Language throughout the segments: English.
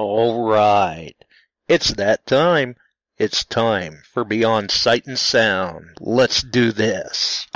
All right. It's that time. It's time for Beyond Sight and Sound. Let's do this.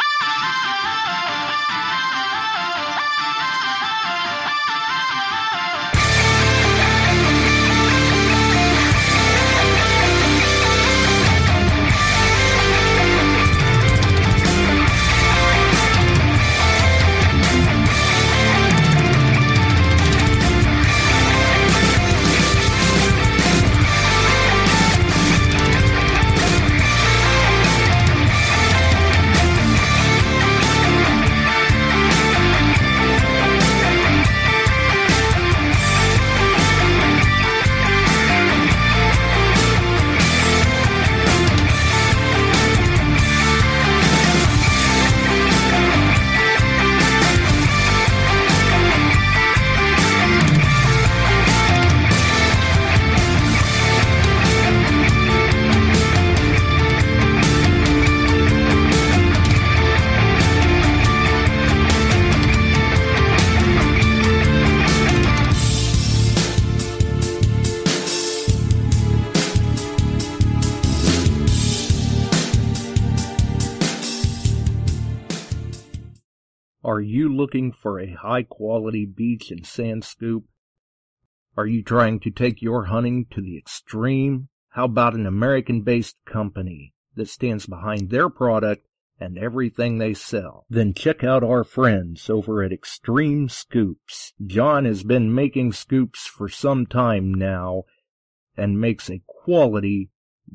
Are you looking for a high quality beach and sand scoop? Are you trying to take your hunting to the extreme? How about an American based company that stands behind their product and everything they sell? Then check out our friends over at Extreme Scoops. John has been making scoops for some time now and makes a quality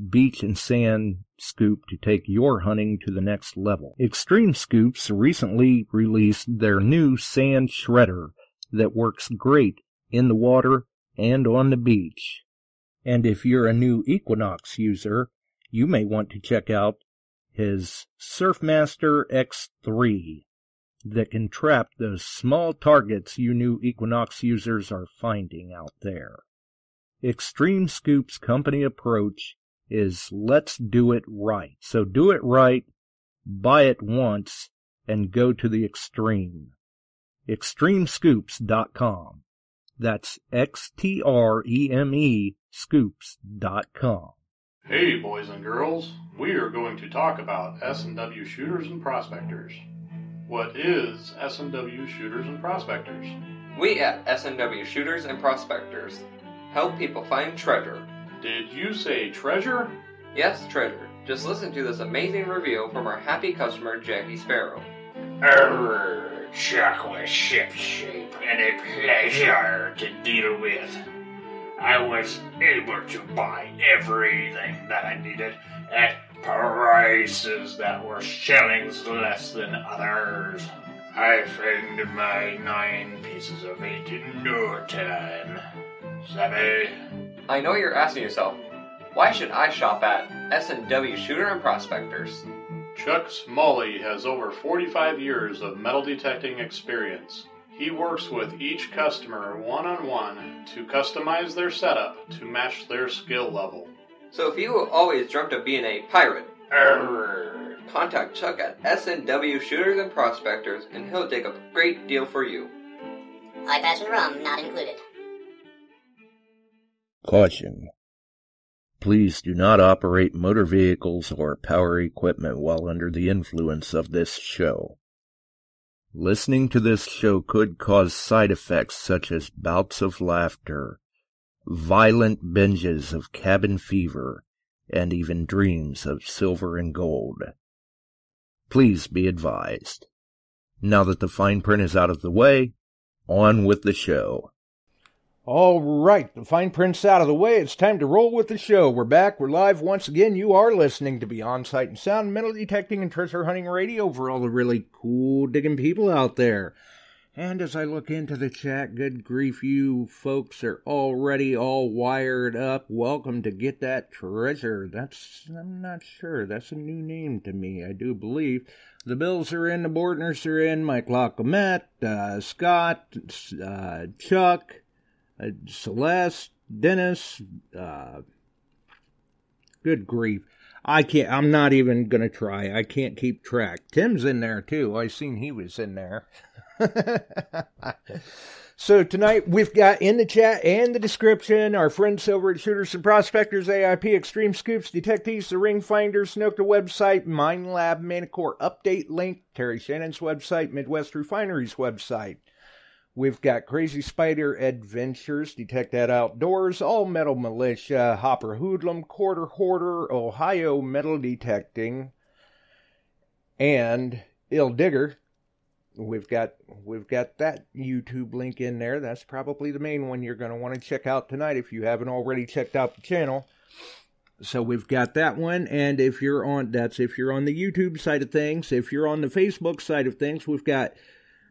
beach and sand scoop to take your hunting to the next level. Extreme Scoops recently released their new sand shredder that works great in the water and on the beach. And if you're a new Equinox user, you may want to check out his Surfmaster X3 that can trap those small targets you new Equinox users are finding out there. Extreme Scoop's company approach is let's do it right. So do it right, buy it once, and go to the extreme. Extremescoops.com. That's X-T-R-E-M-E scoops.com. Hey, boys and girls, we are going to talk about S&W shooters and prospectors. What is S&W shooters and prospectors? We at S&W Shooters and Prospectors help people find treasure. Did you say treasure? Yes, treasure. Just listen to this amazing review from our happy customer, Jackie Sparrow. Err, Chuck was shipshape and a pleasure to deal with. I was able to buy everything that I needed at prices that were shillings less than others. I found my nine pieces of eight in no time. Savvy? I know you're asking yourself, why should I shop at S&W Shooter and Prospectors? Chuck Smalley has over 45 years of metal detecting experience. He works with each customer one on one to customize their setup to match their skill level. So if you always dreamt of being a pirate, Err. contact Chuck at S&W Shooters and Prospectors and he'll take a great deal for you. iPads and rum not included. Caution. Please do not operate motor vehicles or power equipment while under the influence of this show. Listening to this show could cause side effects such as bouts of laughter, violent binges of cabin fever, and even dreams of silver and gold. Please be advised. Now that the fine print is out of the way, on with the show. All right, the fine print's out of the way. It's time to roll with the show. We're back. We're live once again. You are listening to Beyond Sight and Sound, metal detecting and treasure hunting radio for all the really cool digging people out there. And as I look into the chat, good grief, you folks are already all wired up. Welcome to Get That Treasure. That's, I'm not sure. That's a new name to me, I do believe. The Bills are in, the Bortners are in, Mike Lockamet, uh, Scott, uh, Chuck, uh, Celeste, Dennis, uh, good grief. I can't, I'm not even to try. I can't keep track. Tim's in there too. I seen he was in there. So tonight we've got in the chat and the description our friends over at Shooters and Prospectors, AIP, Extreme Scoops, DetecTees, The Ring Finder, Nokta website, Mine Lab, Manticore update link, Terry Shannon's website, Midwest Refineries website. We've got Crazy Spider Adventures, DetectEd Outdoors, All Metal Militia, Hopper Hoodlum, Quarter Hoarder, Ohio Metal Detecting, and Ill Digger. We've got we've got that YouTube link in there. That's probably the main one you're going to want to check out tonight if you haven't already checked out the channel. So we've got that one, and if you're on that's if you're on the YouTube side of things. If you're on the Facebook side of things, we've got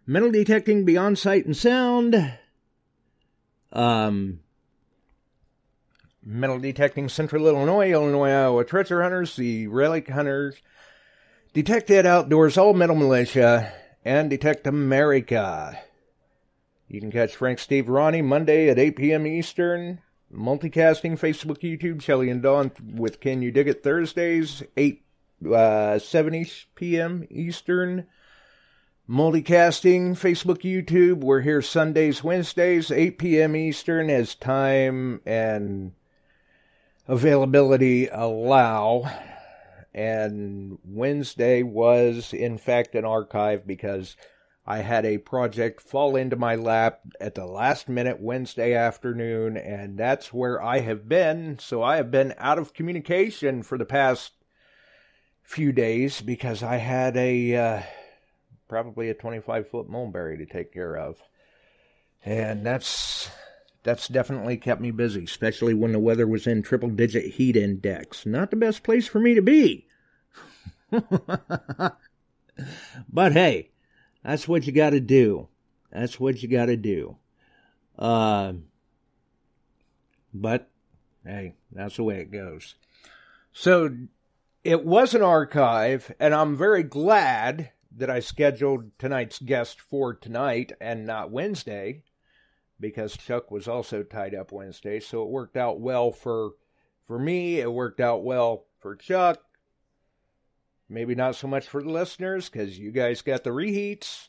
metal detecting beyond sight and sound. Um, metal detecting Central Illinois, Illinois, Iowa treasure hunters, the relic hunters, DetectEd Outdoors, all metal militia, and detect America. You can catch Frank Steve Ronnie Monday at 8 p.m. Eastern. Multicasting Facebook, YouTube, Shelly and Dawn with Can You Dig It Thursdays, 8 uh, 7 p.m. Eastern. Multicasting, Facebook, YouTube. We're here Sundays, Wednesdays, 8 p.m. Eastern as time and availability allow. And Wednesday was, in fact, an archive because I had a project fall into my lap at the last minute Wednesday afternoon, and that's where I have been. So I have been out of communication for the past few days because I had a. Uh, probably a 25 foot mulberry to take care of. And that's that's definitely kept me busy, especially when the weather was in triple digit heat index. Not the best place for me to be. but hey, that's what you got to do. That's what you got to do. Uh, but hey, that's the way it goes. So it was an archive, and I'm very glad that I scheduled tonight's guest for tonight and not Wednesday because Chuck was also tied up Wednesday. So it worked out well for for me. It worked out well for Chuck. Maybe not so much for the listeners because you guys got the reheats.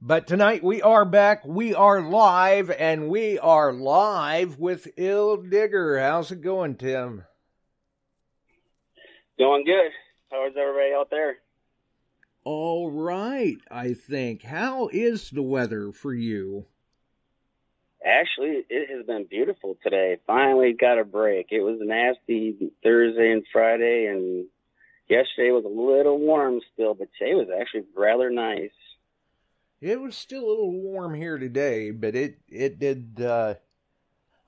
But tonight we are back. We are live, and we are live with Ill Digger. How's it going, Tim? Going good. How is everybody out there? All right, I think. How is the weather for you? Actually, it has been beautiful today. Finally got a break. It was nasty Thursday and Friday, and yesterday was a little warm still, but today was actually rather nice. It was still a little warm here today, but it it did. Uh,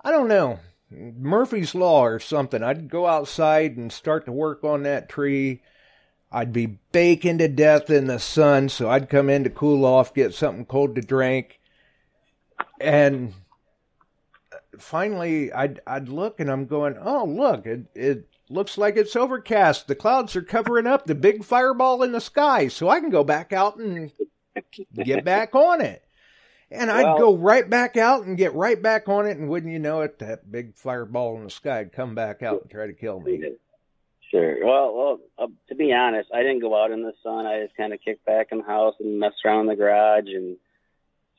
I don't know Murphy's law or something. I'd go outside and start to work on that tree I'd be baking to death in the sun, so I'd come in to cool off, get something cold to drink, and finally I'd I'd look and I'm going, oh look, it it looks like it's overcast. The clouds are covering up the big fireball in the sky, so I can go back out and get back on it. And I'd Well- go right back out and get right back on it, and wouldn't you know it, that big fireball in the sky would come back out and try to kill me. Sure. Well, well, uh, to be honest, I didn't go out in the sun. I just kind of kicked back in the house and messed around in the garage, and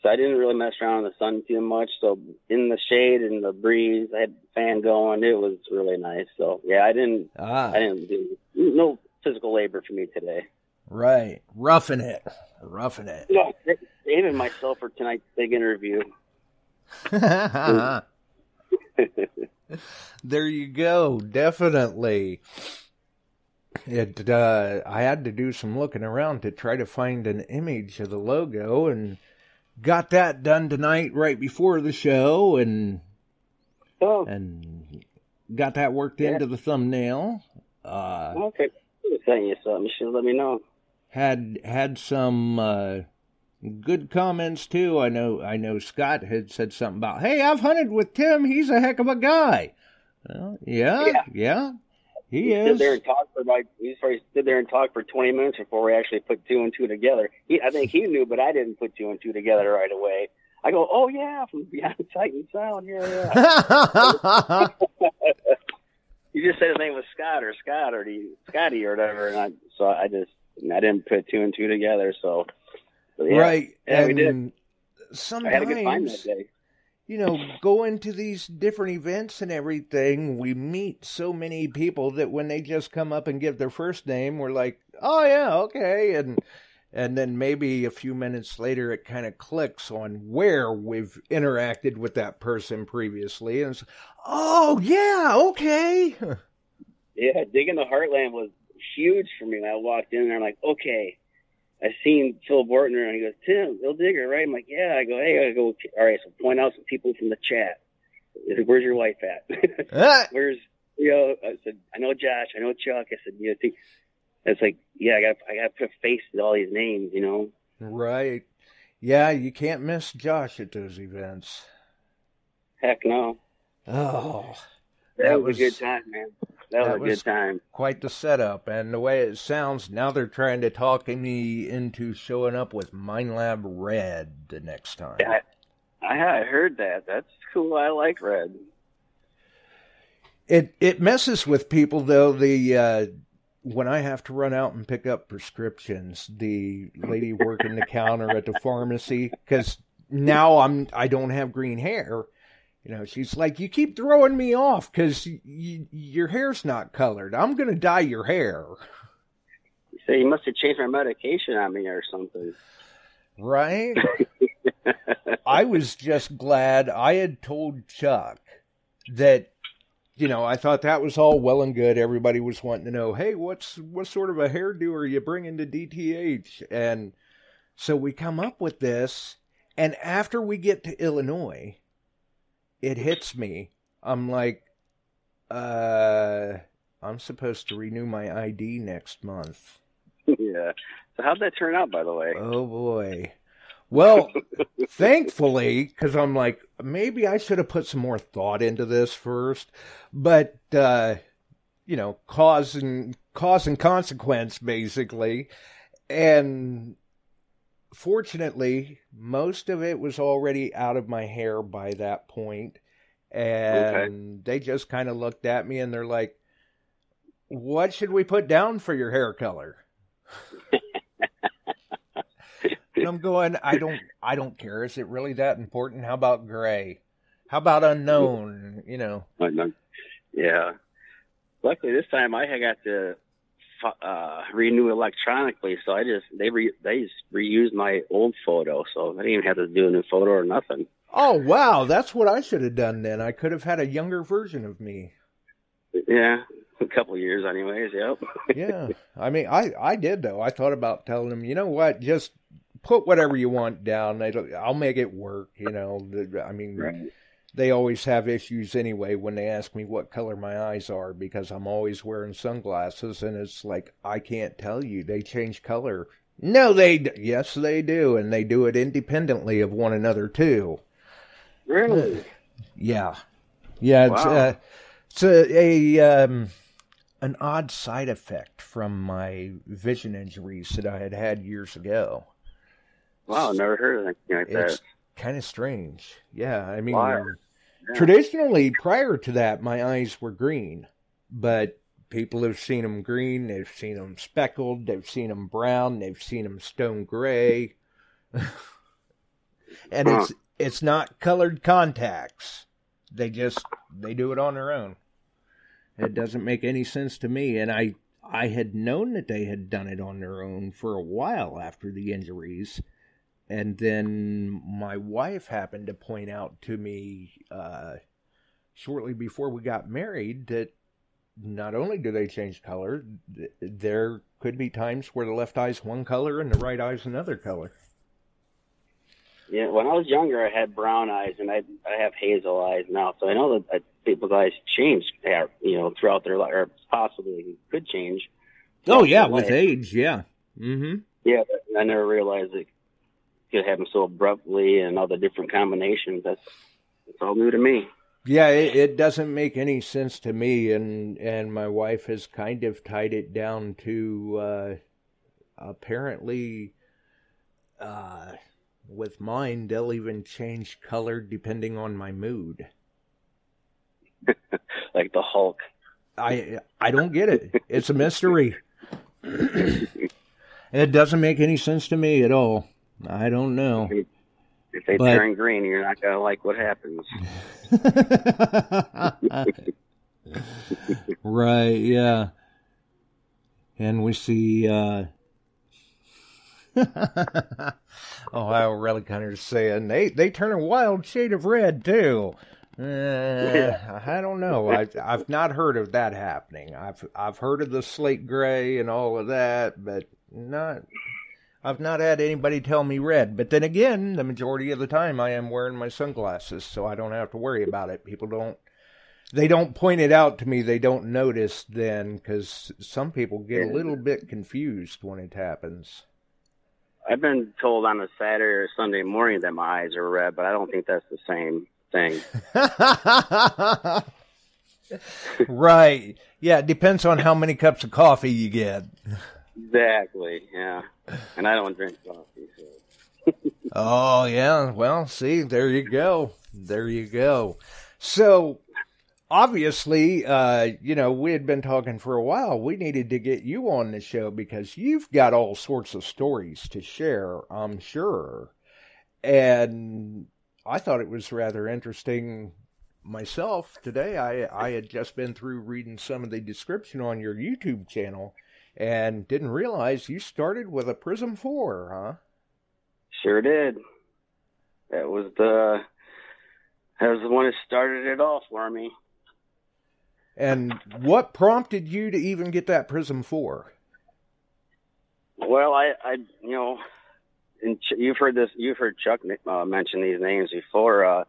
so I didn't really mess around in the sun too much. So in the shade and the breeze, I had the fan going. It was really nice. So yeah, I didn't. Ah, I didn't do no physical labor for me today. right, roughing it, roughing it. No, saving myself for tonight's big interview. there you go. Definitely. It. Uh, I had to do some looking around to try to find an image of the logo, and got that done tonight right before the show, and oh, and got that worked Yeah. into the thumbnail. Uh, okay. I sent you something. You should let me know. had had some uh, good comments too. I know I know Scott had said something about, "Hey, I've hunted with Tim. He's a heck of a guy." Well, yeah, Yeah. yeah, he We stood there and talked for like he stood there and talked for 20 minutes before we actually put two and two together. He, I think he knew, but I didn't put two and two together right away. I go, oh yeah, from Beyond Sight and Sound, yeah, yeah. you just said his name was Scott or Scott or the Scotty or whatever, and I, so I just I didn't put two and two together. So, so yeah. right, Yeah, we and I had a good time that sometimes, day. You know, going to these different events and everything, we meet so many people that when they just come up and give their first name, we're like, oh yeah, okay, and and then maybe a few minutes later it kind of clicks on where we've interacted with that person previously, and oh yeah, okay, Yeah, digging the Heartland was huge for me. When I walked in there, I'm like, okay. I seen Phil Bortner, and he goes, Tim, Ill Digger, right? I'm like, yeah. I go, hey, I go, all right. So point out some people from the chat. Where's your wife at? Ah, Where's you know? I said, I know Josh. I know Chuck. I said, you know, think- it's like, yeah, I got, I got to put a face to all these names, you know. right, yeah, you can't miss Josh at those events. Heck no. Oh. That, That was, was- a good time, man. That, that was a good time. quite the setup. And the way it sounds, now they're trying to talk me into showing up with Minelab Red the next time. Yeah, I, I heard that. That's cool. I like red. It it messes with people though. The uh, when I have to run out and pick up prescriptions, the lady working the counter at the pharmacy, because now I'm I don't have green hair. You know, she's like, you keep throwing me off because y- y- your hair's not colored. I'm gonna dye your hair. So you must have changed my medication on me or something. Right? I was just glad I had told Chuck that you know, I thought that was all well and good. Everybody was wanting to know, "Hey, what's what sort of a hairdo are you bringing to DTH?" And so we come up with this, and after we get to Illinois, it hits me. I'm like, uh, I'm supposed to renew my ID next month. yeah. So how'd that turn out, by the way? Oh boy. Well, thankfully, because I'm like, maybe I should have put some more thought into this first, but uh, you know, cause and cause and consequence, basically, and fortunately, most of it was already out of my hair by that point, and they just kind of looked at me and they're like, "What should we put down for your hair color?" And I'm going, I don't I don't care. Is it really that important? How about gray? How about unknown? You know. Yeah. Luckily, this time I had got to uh, renew electronically, so I just they re, they just reused my old photo, so I didn't even have to do a new photo or nothing. Oh wow, that's what I should have done then. I could have had a younger version of me. Yeah, a couple of years, anyways. Yep. Yeah. I mean, I I did though. I thought about telling them, you know what, just put whatever you want down. I'll make it work. You know. I mean, Right. They always have issues anyway when they ask me what color my eyes are because I'm always wearing sunglasses and it's like I can't tell you they change color. No, they d- yes they do and they do it independently of one another too. Really? Yeah, yeah, it's Wow. uh, it's a, a um, an odd side effect from my vision injuries that I had had years ago. Wow, never heard of anything like It's that. kind of strange. Yeah, I mean. Traditionally prior to that, my eyes were green, but people have seen them green, they've seen them speckled, they've seen them brown, they've seen them stone gray, and it's it's not colored contacts. They just they do it on their own. It doesn't make any sense to me, and I I had known that they had done it on their own for a while after the injuries. And then my wife happened to point out to me uh, shortly before we got married that not only do they change color, th- there could be times where the left eye's one color and the right eye's another color. Yeah, when I was younger, I had brown eyes, and I I have hazel eyes now. So I know that uh, people's eyes change, uh, you know, throughout their life, or possibly could change. Oh yeah, with life. age, yeah. Mm-hmm. Yeah, but I never realized it could happen so abruptly and all the different combinations. That's it's all new to me. Yeah, it, it doesn't make any sense to me, and and my wife has kind of tied it down to uh, apparently. Uh, with mine, they'll even change color depending on my mood. Like the Hulk. I I don't get it. It's a mystery. it doesn't make any sense to me at all. I don't know. If they But- turn green, you're not gonna like what happens. right, yeah. And we see uh Ohio Relic Hunters saying they they turn a wild shade of red too. Uh, I don't know. I, I've not heard of that happening. I've I've heard of the slate gray and all of that, but not. I've not had anybody tell me red. But then again, the majority of the time I am wearing my sunglasses, so I don't have to worry about it. People don't. They don't point it out to me. They don't notice then, because some people get a little bit confused when it happens. I've been told on a Saturday or Sunday morning that my eyes are red, but I don't think that's the same thing. right. Yeah, it depends on how many cups of coffee you get. Exactly. Yeah. And I don't drink coffee. So. Oh, yeah. Well, see, there you go. There you go. So, obviously, uh, you know, we had been talking for a while. We needed to get you on the show because you've got all sorts of stories to share, I'm sure. And I thought it was rather interesting myself today. I, I had just been through reading some of the description on your YouTube channel and didn't realize you started with a Prism 4, huh? Sure did. That was the that was the one that started it all for me. And what prompted you to even get that Prism 4? Well, I, I, you know, and Ch- you've heard this, you've heard Chuck uh, mention these names before. Uh,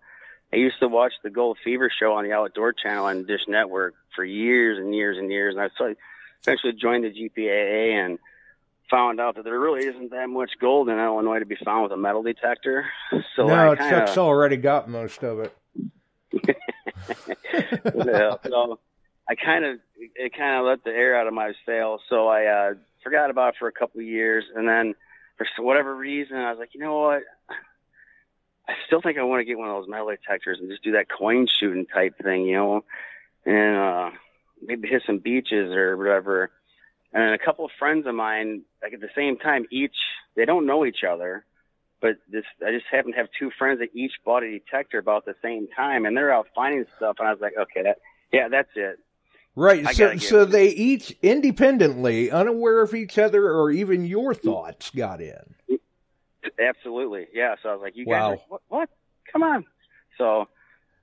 I used to watch the Gold Fever show on the Outdoor Channel on Dish Network for years and years and years, and I so eventually joined the GPAA and found out that there really isn't that much gold in Illinois to be found with a metal detector. So no, I kinda, Chuck's already got most of it. yeah, so I kind of it kind of let the air out of my sails. So I uh, forgot about it for a couple of years, and then for whatever reason, I was like, you know what? I still think I want to get one of those metal detectors and just do that coin shooting type thing, you know, and uh, maybe hit some beaches or whatever. And then a couple of friends of mine, like at the same time, each they don't know each other, but this I just happen to have two friends that each bought a detector about the same time, and they're out finding stuff, and I was like, okay, that yeah, that's it. Right. I So, so one. they each independently, unaware of each other or even your thoughts, got in. Absolutely, yeah. So I was like, "You Wow. guys, are, what, what? Come on!" So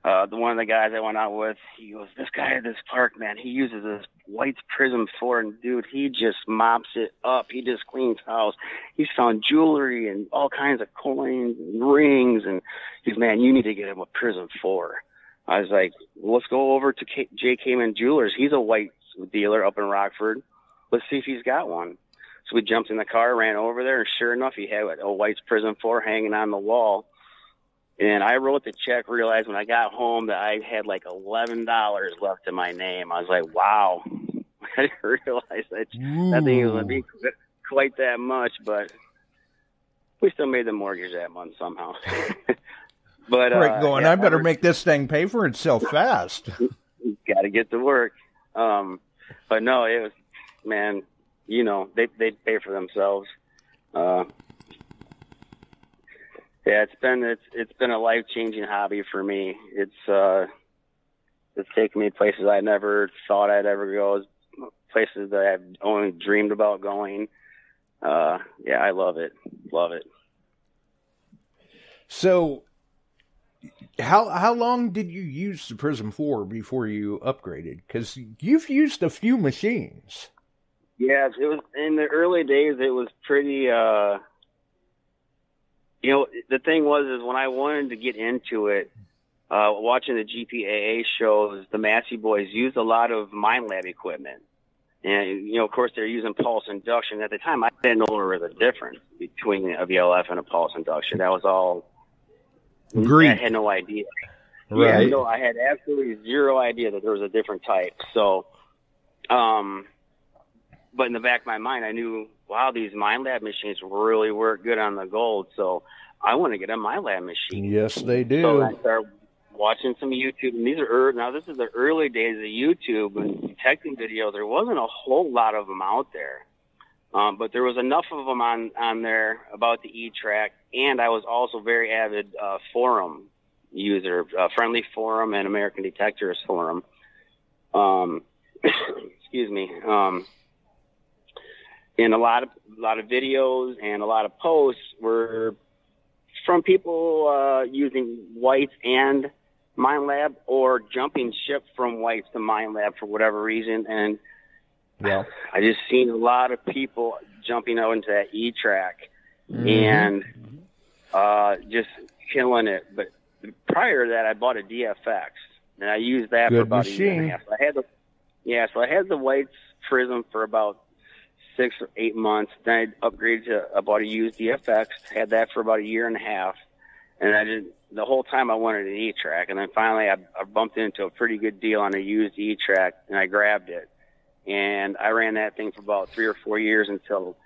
uh, the one of the guys I went out with, he goes, "This guy at this park, man, he uses this White's Prism Four, and dude, he just mops it up. He just cleans house. He's found jewelry and all kinds of coins and rings, and he's man, you need to get him a Prism Four. I was like, well, "Let's go over to K- J. Kamen Jewelers. He's a white dealer up in Rockford. Let's see if he's got one." So we jumped in the car, ran over there, and sure enough, he had a White's Prism 4 hanging on the wall. And I wrote the check, realized when I got home that I had like $11 left in my name. I was like, wow. I didn't realize that, that thing was going to be quite that much, but we still made the mortgage that month somehow. but, right, uh, going, yeah, I better I- make this thing pay for itself fast. got to get to work. Um, but no, it was, man, you know, they they pay for themselves. Uh, yeah, it's been it's it's been a life changing hobby for me. It's uh, it's taken me places I never thought I'd ever go, places that I've only dreamed about going. Uh, yeah, I love it, love it. So, how how long did you use the Prism 4 before you upgraded? Because you've used a few machines. Yeah, it was in the early days. It was pretty. uh You know, the thing was is when I wanted to get into it, uh watching the GPAA shows, the Massey boys used a lot of Minelab equipment, and you know, of course, they're using pulse induction. At the time, I didn't know there was a difference between a VLF and a pulse induction. That was all. Greek. I had no idea. Right. Yeah, no, I had absolutely zero idea that there was a different type. So, um, but in the back of my mind, I knew, wow, these Minelab machines really work good on the gold. So I want to get a Minelab machine. Yes, they do. So. I started watching some YouTube, and these are now. This is the early days of YouTube and detecting videos. There wasn't a whole lot of them out there, Um, but there was enough of them on on there about the E track, and I was also very avid uh, forum user, uh, Friendly Forum and American Detectors Forum. Um, excuse me. Um, and a lot of a lot of videos and a lot of posts were from people uh, using whites and Minelab or jumping ship from whites to Minelab for whatever reason. And Yeah. I just seen a lot of people jumping out into that E track and uh, just killing it. But prior to that, I bought a DFX and I used that for Good about a year and a machine. half. I had the yeah, so I had the whites prism for about six or eight months. Then I upgraded to I bought a used DFX, had that for about a year and a half, and I did the whole time I wanted an E track, and then finally I, I bumped into a pretty good deal on a used E track, and I grabbed it, and I ran that thing for about three or four years until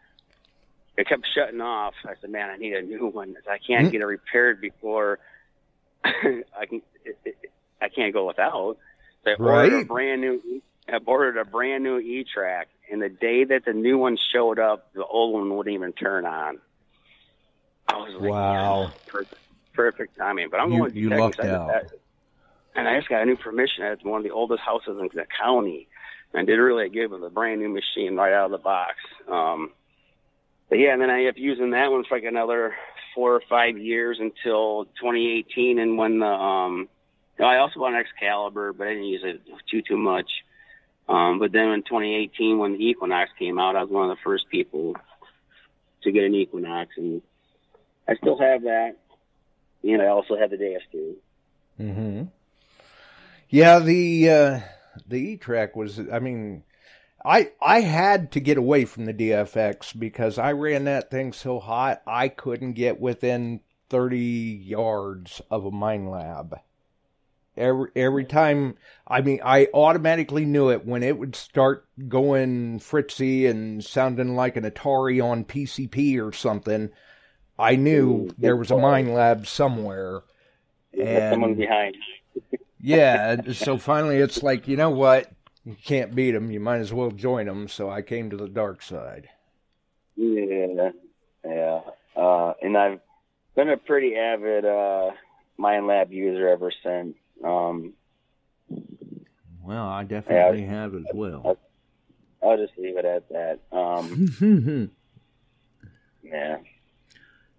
it kept shutting off. I said, "Man, I need a new one. I can't mm-hmm. get it repaired before I can. It, it, I can't go without." So I ordered a brand new. I ordered a brand new E track, and the day that the new one showed up, the old one wouldn't even turn on. I was like, Wow. "Yeah, perfect, perfect timing." But I'm You- going to you lucked out. And I just got a new permission at one of the oldest houses in the county, and did really good with a brand new machine right out of the box. Um, but yeah, and then I ended up using that one for like another four or five years until 2018, and when the um, I also bought an Excalibur, but I didn't use it too too much. Um, but then in 2018, when the Equinox came out, I was one of the first people to get an Equinox, and I still have that. And I also have the DS2. hmm Yeah, the uh, the E track was. I mean, I I had to get away from the DFX because I ran that thing so hot I couldn't get within thirty yards of a Minelab. Every every time, I mean, I automatically knew it when it would start going fritzy and sounding like an Atari on PCP or something. I knew there was a Minelab somewhere. There's someone behind. yeah, so finally it's like, you know what? You can't beat them. You might as well join them. So I came to the dark side. Yeah, yeah. Uh, and I've been a pretty avid uh, Minelab user ever since. Um, Well, I definitely have as well. I'll just leave it at that. Um, yeah.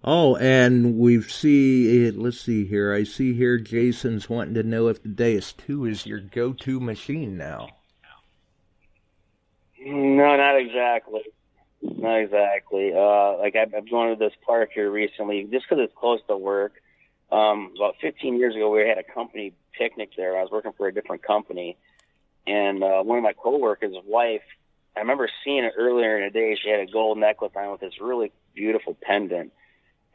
oh, and we see. Let's see here. I see here Jason's wanting to know if the Deus Two is your go-to machine now. No, not exactly. Not exactly. Uh, like I've, I've gone to this park here recently just because it's close to work. Um, about 15 years ago, we had a company picnic there. I was working for a different company, and uh, one of my coworkers' wife. I remember seeing it earlier in the day. She had a gold necklace on with this really beautiful pendant.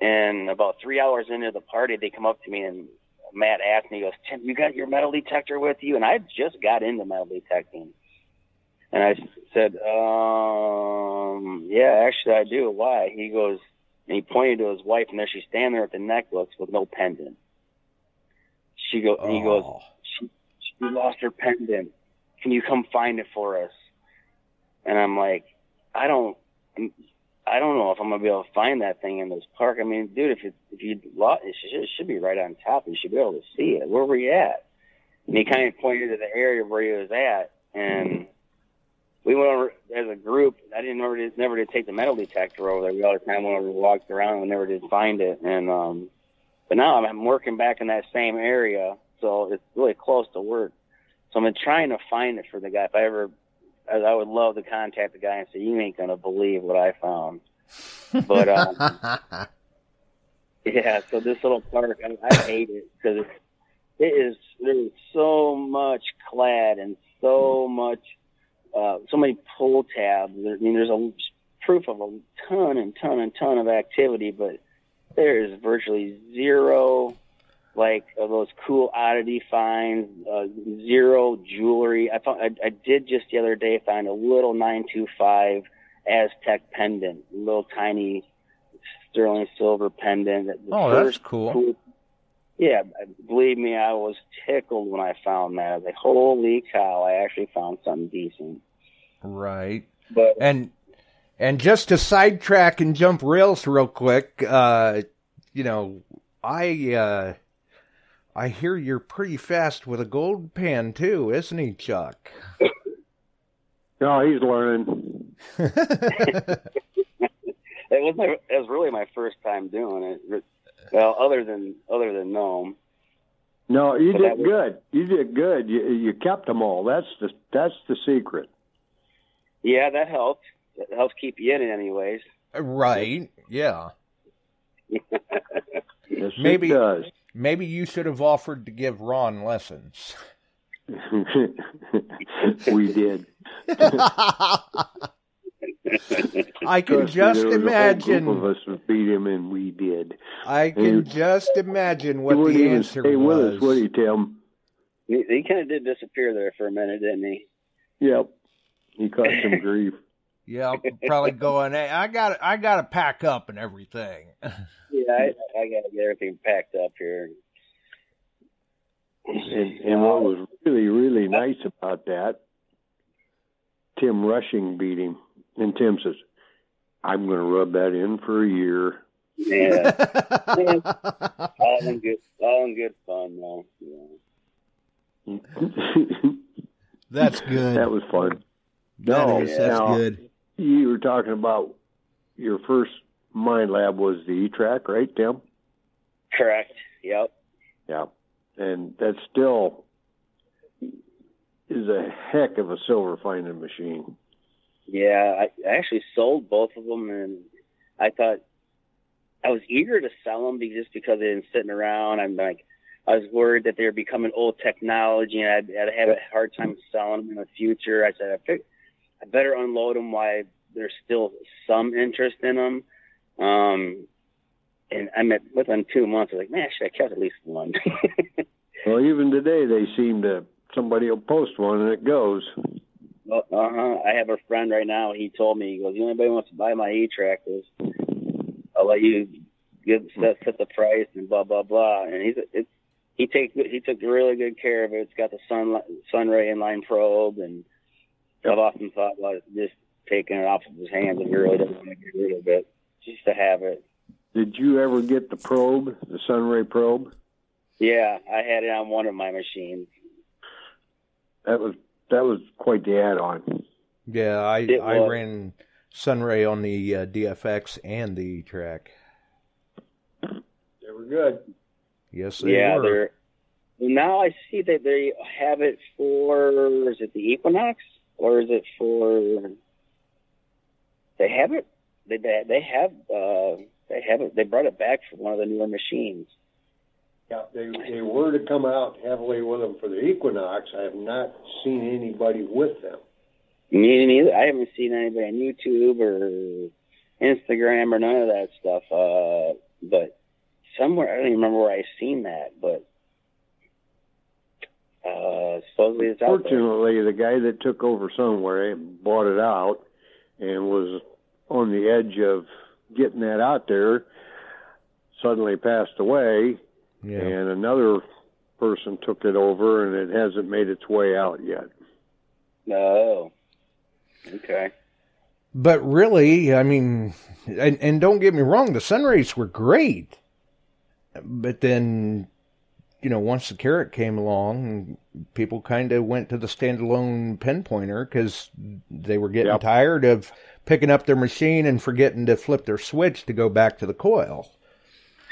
And about three hours into the party, they come up to me and Matt asked me, he goes, Tim, you got your metal detector with you? And I just got into metal detecting. And I said, um, yeah, actually I do. Why? He goes, and he pointed to his wife, and there she's standing there with the necklace with no pendant. She go, and he goes, Oh. she, she lost her pendant. Can you come find it for us? And I'm like, I don't, I don't know if I'm gonna be able to find that thing in this park. I mean, dude, if it, if you lost, it should, it should be right on top. You should be able to see it. Where were you at? And he kind of pointed to the area where he was at, and we went over as a group. I didn't never did, never did take the metal detector over there. We all the time went over walked around and never did find it. And um, but now I'm, working back in that same area, so it's really close to work. So I'm been trying to find it for the guy. If I ever, I I would love to contact the guy and say, "You ain't gonna believe what I found." But um, yeah, so this little park, I, I hate it because it is there's so much clad and so much, uh, so many pull tabs. I mean, there's a proof of a ton and ton and ton of activity, but there is virtually zero like of those cool oddity finds, uh, zero jewelry. I found I, I did just the other day find a little 925 Aztec pendant, little tiny sterling silver pendant. The Oh, that's first cool. Yeah, believe me, I was tickled when I found that. I was like, holy cow, I actually found something decent. Right. But And And just to sidetrack and jump rails real quick, uh, you know, I uh, I hear you're pretty fast with a gold pen too, isn't he, Chuck? No, he's learning. it was my, it was really my first time doing it. Well, other than other than Nome. No, you But did was- good. You did good. You you kept them all. That's the that's the secret. Yeah, that helped. That helps keep you in it, anyways. Right? Yeah. Yes, Maybe- it does. Maybe you should have offered to give Ron lessons. we did. I can Trust just there was a whole imagine. group of us that beat him, and we did. I can And- just imagine what the even answer stay with was. us, would he, Tim? He, he kind of did disappear there for a minute, didn't he? Yep. He caught some grief. Yeah, I'll probably going. Hey, I got I got to pack up and everything. Yeah, I, I got to get everything packed up here. And, and what was really, really nice about that, Tim Rushing beat him. And Tim says, I'm going to rub that in for a year. Yeah, all in good, all in good fun though. Yeah. That's good. that was fun. That No, is- that's now, good. You were talking about your first Minelab was the E-Trac, right, Tim? Correct. Yep. Yeah. And that still is a heck of a silver finding machine. Yeah, I, actually sold both of them, and I thought I was eager to sell them just because they've been sitting around. I'm like, I was worried that they were becoming old technology, and I'd, I'd have a hard time selling them in the future. I said, I, fig- I better unload them while there's still some interest in them. Um, and I'm at within two months. I was like, man, should have kept at least one. Well, even today they seem to somebody will post one and it goes. Uh huh. I have a friend right now. He told me, he goes, "You anybody wants to buy my E tractors, I'll let you give set, set the price and blah blah blah. And he's it's he take he took really good care of it. It's got the sun sunray inline probe, and I've often thought about just taking it off of his hands if he really doesn't want to get rid of it, just to have it. Did you ever get the probe, the Sunray probe? Yeah, I had it on one of my machines. That was that was quite the add-on. Yeah, I It I was. ran Sunray on the uh, DFX and the track. They were good. Yes, they yeah, were. they're now I see that they have it for is it the Equinox or is it for they have it they they, have uh they have it they brought it back for one of the newer machines. Yeah, they they were to come out heavily with them for the Equinox. I have not seen anybody with them. Me neither. I haven't seen anybody on YouTube or Instagram or none of that stuff. Uh, but somewhere I don't even remember where I seen that, but uh, supposedly it's out there. Fortunately, the guy that took over somewhere bought it out and was on the edge of getting that out there. Suddenly passed away, yeah. and another person took it over, and it hasn't made its way out yet. No. okay. But really, I mean, and, and don't get me wrong, the Sunrays were great. But then, you know, once the Garrett came along, people kind of went to the standalone pinpointer because they were getting Yep. tired of picking up their machine and forgetting to flip their switch to go back to the coil.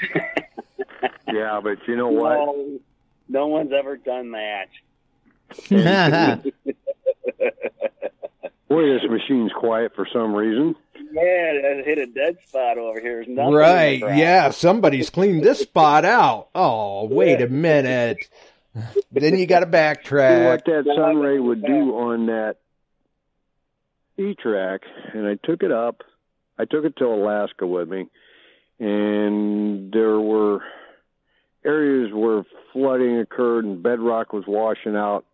Yeah, but you know what? No, no one's ever done that. Boy, this machine's quiet for some reason. Yeah, it hit a dead spot over here. There's nothing in the right. Yeah. Somebody's cleaned this spot out. Oh, wait a minute. But then you got to See backtrack. what that Sunray would do on that E-Trac, and I took it up. I took it to Alaska with me, and there were areas where flooding occurred and bedrock was washing out.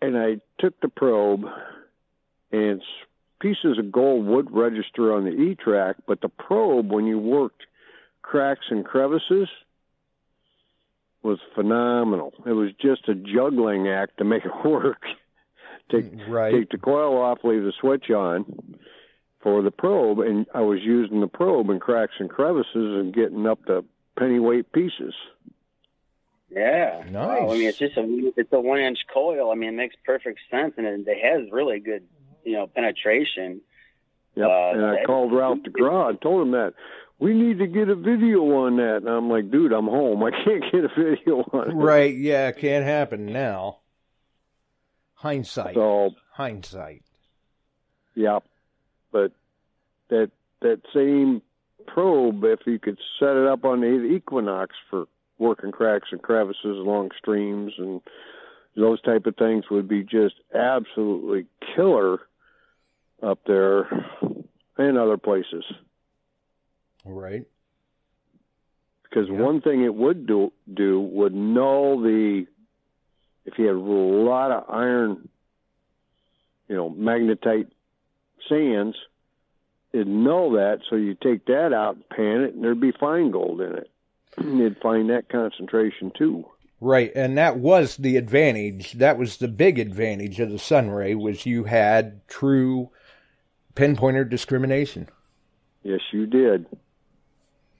And I took the probe, and s- pieces of gold would register on the E-Trac, but the probe, when you worked cracks and crevices, was phenomenal. It was just a juggling act to make it work. Take right. take the coil off, leave the switch on for the probe, and I was using the probe in cracks and crevices and getting up to pennyweight pieces. Yeah. Nice. Wow, I mean, it's just a it's a one inch coil. I mean, it makes perfect sense, and it, it has really good, you know, penetration. Yep. Uh, and I called Ralph DeGraw and told him that we need to get a video on that. And I'm like, dude, I'm home. I can't get a video on it. Right, yeah, it can't happen now. Hindsight. So Hindsight. yeah, but that that same probe, if you could set it up on the Equinox for working cracks and crevices along streams and those type of things, would be just absolutely killer up there and other places. Right. Because Yeah. one thing it would do do would null the if you had a lot of iron, you know, magnetite sands, it'd null that. So you take that out and pan it, and there'd be fine gold in it. And You'd find that concentration too. Right, and that was the advantage. That was the big advantage of the Sunray was you had true pinpointer discrimination. Yes, you did.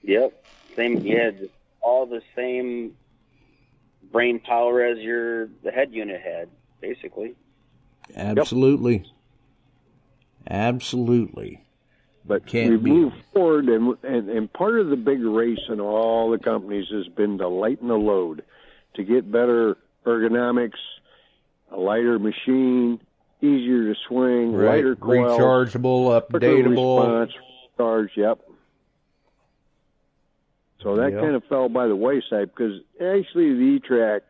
Yep. Same. Yeah. just All the same brain power as your the head unit had, basically. Absolutely. Absolutely. But Can't we beat move forward, and, and and part of the big race in all the companies has been to lighten the load, to get better ergonomics, a lighter machine, easier to swing, Right. lighter coil, Rechargeable, updatable. response, charge. Yep. So that Yep. kind of fell by the wayside because actually the E-Trac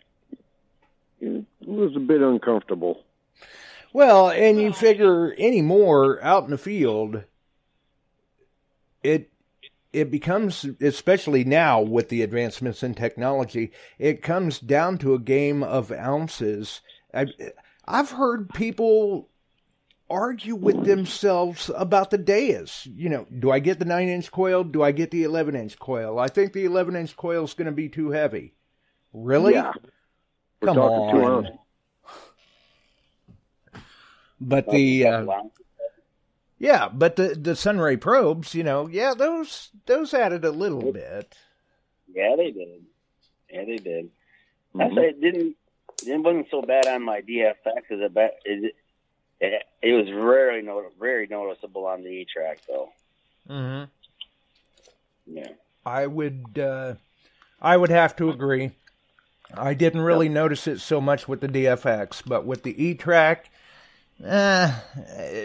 was a bit uncomfortable. Well, and you figure any more out in the field, it it becomes especially now with the advancements in technology, it comes down to a game of ounces. I, I've heard people argue with themselves about the Deus. You know, do I get the nine inch coil? Do I get the eleven inch coil? I think the eleven inch coil is going to be too heavy. Really? Yeah. We're Come on. But the uh, Yeah, but the the Sunray probes, you know, yeah, those those added a little bit. Yeah, they did. Yeah, they did. I Mhm. say it didn't. It wasn't so bad on my DFX as it, it, it, it was rarely no, very noticeable on the E track though. Mm-hmm. Yeah. I would uh, I would have to agree. I didn't really notice it so much with the DFX, but with the E track, uh,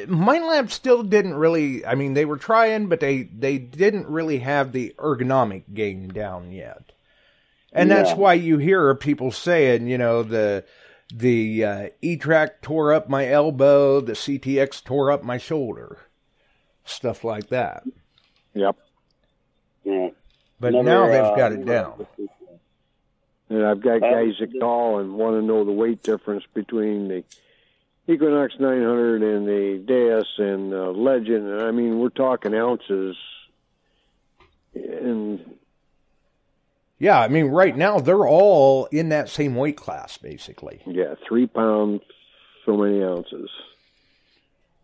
Minelab still didn't really. I mean, they were trying, but they they didn't really have the ergonomic game down yet. And that's why you hear people saying, you know, the the uh, E track tore up my elbow, the CTX tore up my shoulder, stuff like that. Yep. Yeah. But Another, now they've uh, got it down. And I've got Uh, guys that call and want to know the weight difference between the Equinox 900 and the Deus and uh, Legend. And I mean, we're talking ounces. And Yeah, I mean, right now they're all in that same weight class, basically. yeah, three pounds, so many ounces.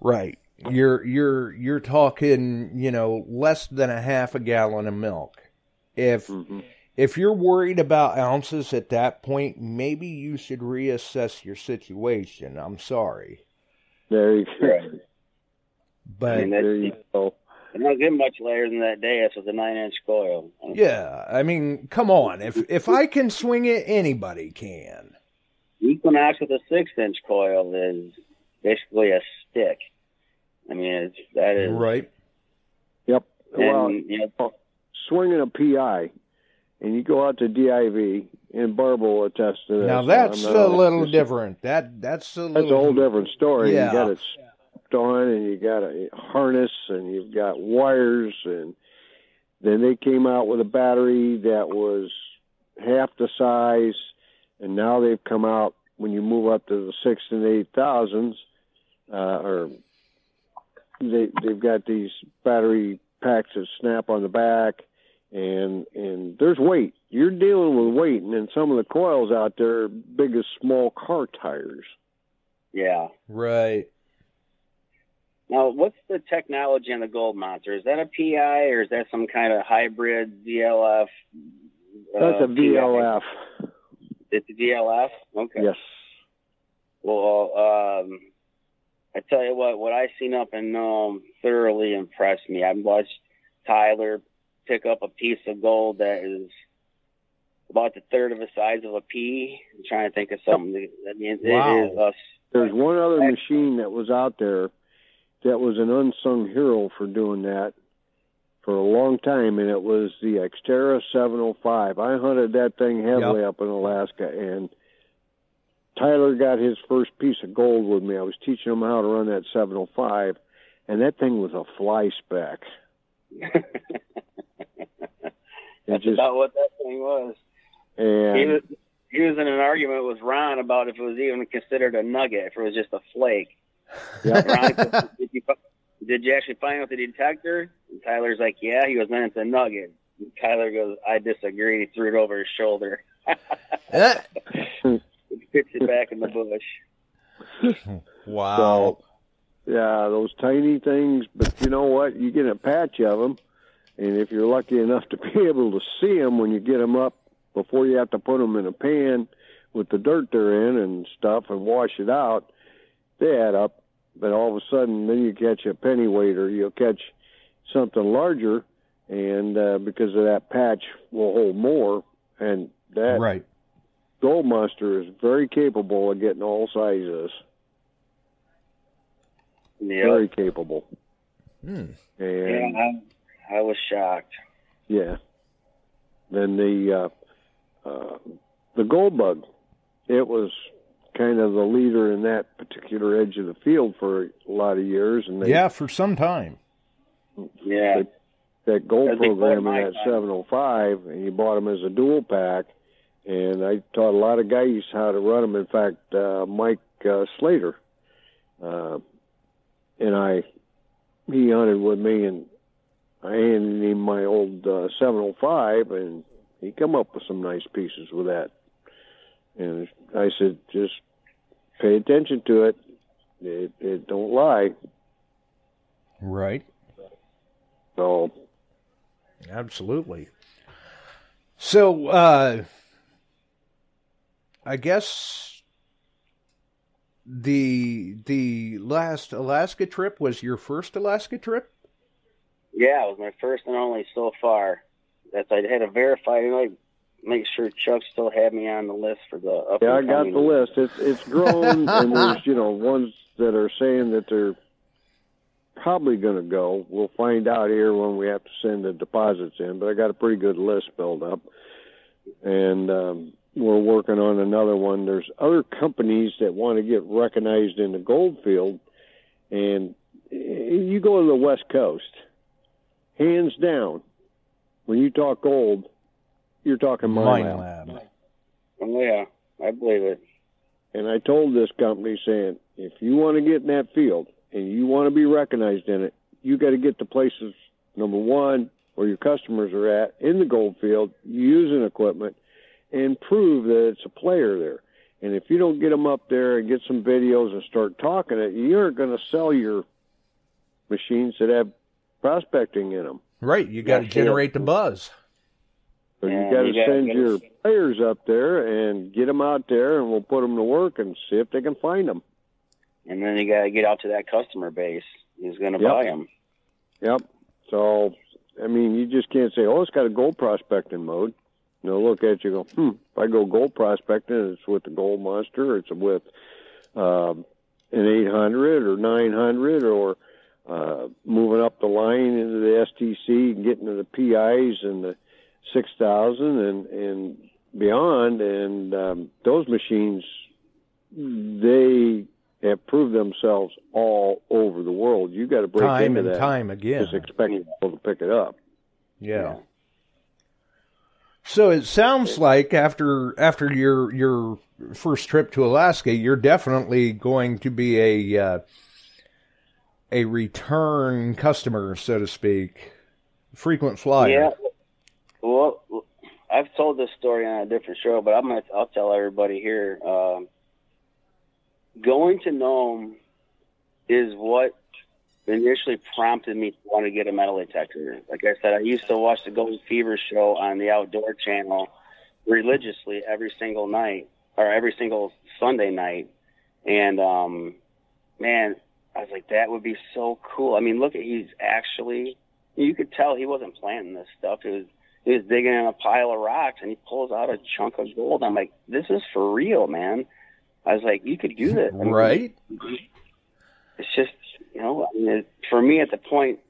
Right. You're you're you're talking, you know, less than a half a gallon of milk. If hmm if you're worried about ounces at that point, maybe you should reassess your situation. I'm sorry, There you go. Right. I but mean, There you it don't get much later than that day. It's with a nine inch coil. yeah, I mean, come on. If if I can swing it, anybody can. Equinox with a six inch coil is basically a stick. I mean, it's that is Right. Yep. And, well, you know, oh, swinging a PI, and you go out to DIV, and Barb will attest to this. Now that's a little different. That that's a little That's a whole different story. Yeah. You got it strapped on, and you got a harness, and you've got wires, and then they came out with a battery that was half the size, and now they've come out when you move up to the six and eight thousands, uh, or they they've got these battery packs that snap on the back, and and there's weight. You're dealing with weight, and then some of the coils out there are big as small car tires. Yeah. Right. Now, what's the technology on the Gold Monster? Is that a PI or is that some kind of hybrid VLF? That's uh, a VLF. PI? It's a VLF. Okay. Yes. Well, um, I tell you what, what I seen up in Nome thoroughly impressed me. I watched Tyler pick up a piece of gold that is about the third of the size of a pea. I'm trying to think of something. That, I mean, Wow. it is a There's one other machine that was out there that was an unsung hero for doing that for a long time, and it was the Xterra 705. I hunted that thing heavily up in Alaska, and Tyler got his first piece of gold with me. I was teaching him how to run that 705, and that thing was a fly speck. That's just- about what that thing was. He And was he was in an argument with Ron about if it was even considered a nugget, if it was just a flake. Yeah. Ron goes, did, you, fi- did you actually find out the detector? And Tyler's like, yeah. He goes, then it's a nugget. And Tyler goes, I disagree. He threw it over his shoulder. Eh. He pitched it back in the bush. Wow. So, yeah, those tiny things, but you know what? You get a patch of them, and if you're lucky enough to be able to see them when you get them up before you have to put them in a pan with the dirt they're in and stuff and wash it out, they add up. But all of a sudden, then you catch a pennyweight or you'll catch something larger, and uh, because of that patch, will hold more. And that right. gold monster is very capable of getting all sizes. Yeah. Very capable. Hmm. And Yeah, I, I was shocked. yeah. Then the uh, uh, the gold bug, it was kind of the leader in that particular edge of the field for a lot of years, and they, Yeah, for some time. Yeah. that, that gold program in that 705, and you bought them as a dual pack, and I taught a lot of guys how to run them. In fact, uh, Mike uh, Slater, uh, and I, he hunted with me, and I handed him my old uh, 705, and he come up with some nice pieces with that. And I said, just pay attention to it. It, it don't lie. Right. So Absolutely. So, uh, I guess the the last Alaska trip was your first Alaska trip. Yeah, it was my first and only so far. That's I had to verify. You know, I make sure Chuck still had me on the list for the. Up Yeah, I got the list. It's it's grown, and there's you know ones that are saying that they're probably going to go. We'll find out here when we have to send the deposits in. But I got a pretty good list built up, and um, we're working on another one. There's other companies that want to get recognized in the gold field, and you go to the West Coast, hands down. When you talk gold, you're talking mine Mine lab. lab. Oh, yeah, I believe it. And I told this company saying, if you want to get in that field and you want to be recognized in it, you got to get to places, number one, where your customers are at in the gold field, using equipment, and prove that it's a player there. And if you don't get them up there and get some videos and start talking it, you aren't going to sell your machines that have prospecting in them. Right. You got to generate the buzz. So you got to send your players up there and get them out there, and we'll put them to work and see if they can find them. And then you got to get out to that customer base who's going to Yep. buy them. Yep. So, I mean, you just can't say, oh, it's got a gold prospecting mode. They'll look at you and go, hmm, if I go gold prospecting, it's with the gold monster, or it's with um, an 800 or 900 or uh, moving up the line into the SDC and getting to the PIs and the 6000 and, and beyond. And um, those machines, they have proved themselves all over the world. You got to break Time into and that. time again. Just expect people to pick it up. Yeah. So it sounds like after after your your first trip to Alaska, you're definitely going to be a uh, a return customer, so to speak, frequent flyer. Yeah. Well, I've told this story on a different show, but I'm gonna I'll tell everybody here. Um, going to Nome is what initially prompted me to want to get a metal detector. Like I said, I used to watch the Gold Fever show on the Outdoor Channel religiously every single night or every single Sunday night, and um, man, I was like, that would be so cool. I mean, look at he's actually you could tell he wasn't planning this stuff. He was he was digging in a pile of rocks and he pulls out a chunk of gold. I'm like, this is for real, man. I was like, you could do this, I mean, Right? It's just you know, I mean, it, for me at the point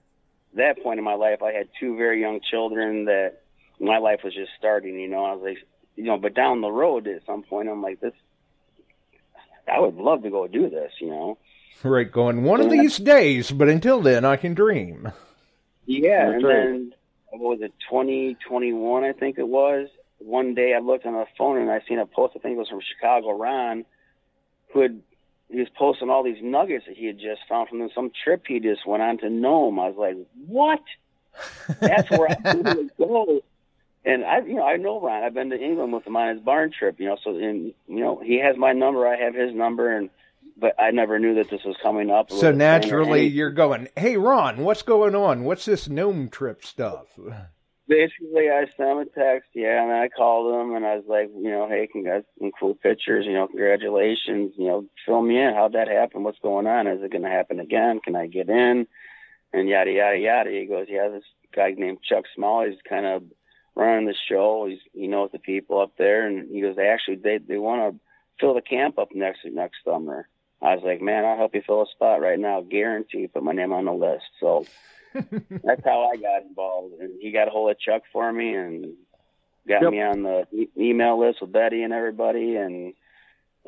that point in my life, I had two very young children that my life was just starting. You know, I was like, you know, but down the road at some point, I'm like, this. I would love to go do this, you know. Right, going one of these days, but until then, I can dream. Yeah, That's and right. then what was it, twenty twenty one? I think it was. One day I looked on my phone and I seen a post. I think it was from Chicago Ron, who had he was posting all these nuggets that he had just found from some trip he just went on to Nome. I was like, what? That's where I want to go. And I, you know, I know Ron. I've been to England with him on his barn trip. You know, so and you know he has my number. I have his number, and but I never knew that this was coming up. So naturally, you're going, hey, Ron, what's going on? What's this Nome trip stuff? basically I sent him a text, yeah, and I called him and I was like, you know, hey, can congrats, some cool pictures, you know, congratulations, you know, fill me in. How'd that happen? What's going on? Is it going to happen again? Can I get in? And yada yada yada. He goes, yeah, this guy named Chuck Small, he's kind of running the show. He's he knows the people up there, and he goes, they actually they they want to fill the camp up next next summer. I was like, man, I'll help you fill a spot right now, guarantee. Put my name on the list. So that's how I got involved. And he got a hold of Chuck for me and got Yep. me on the e- email list with Betty and everybody. And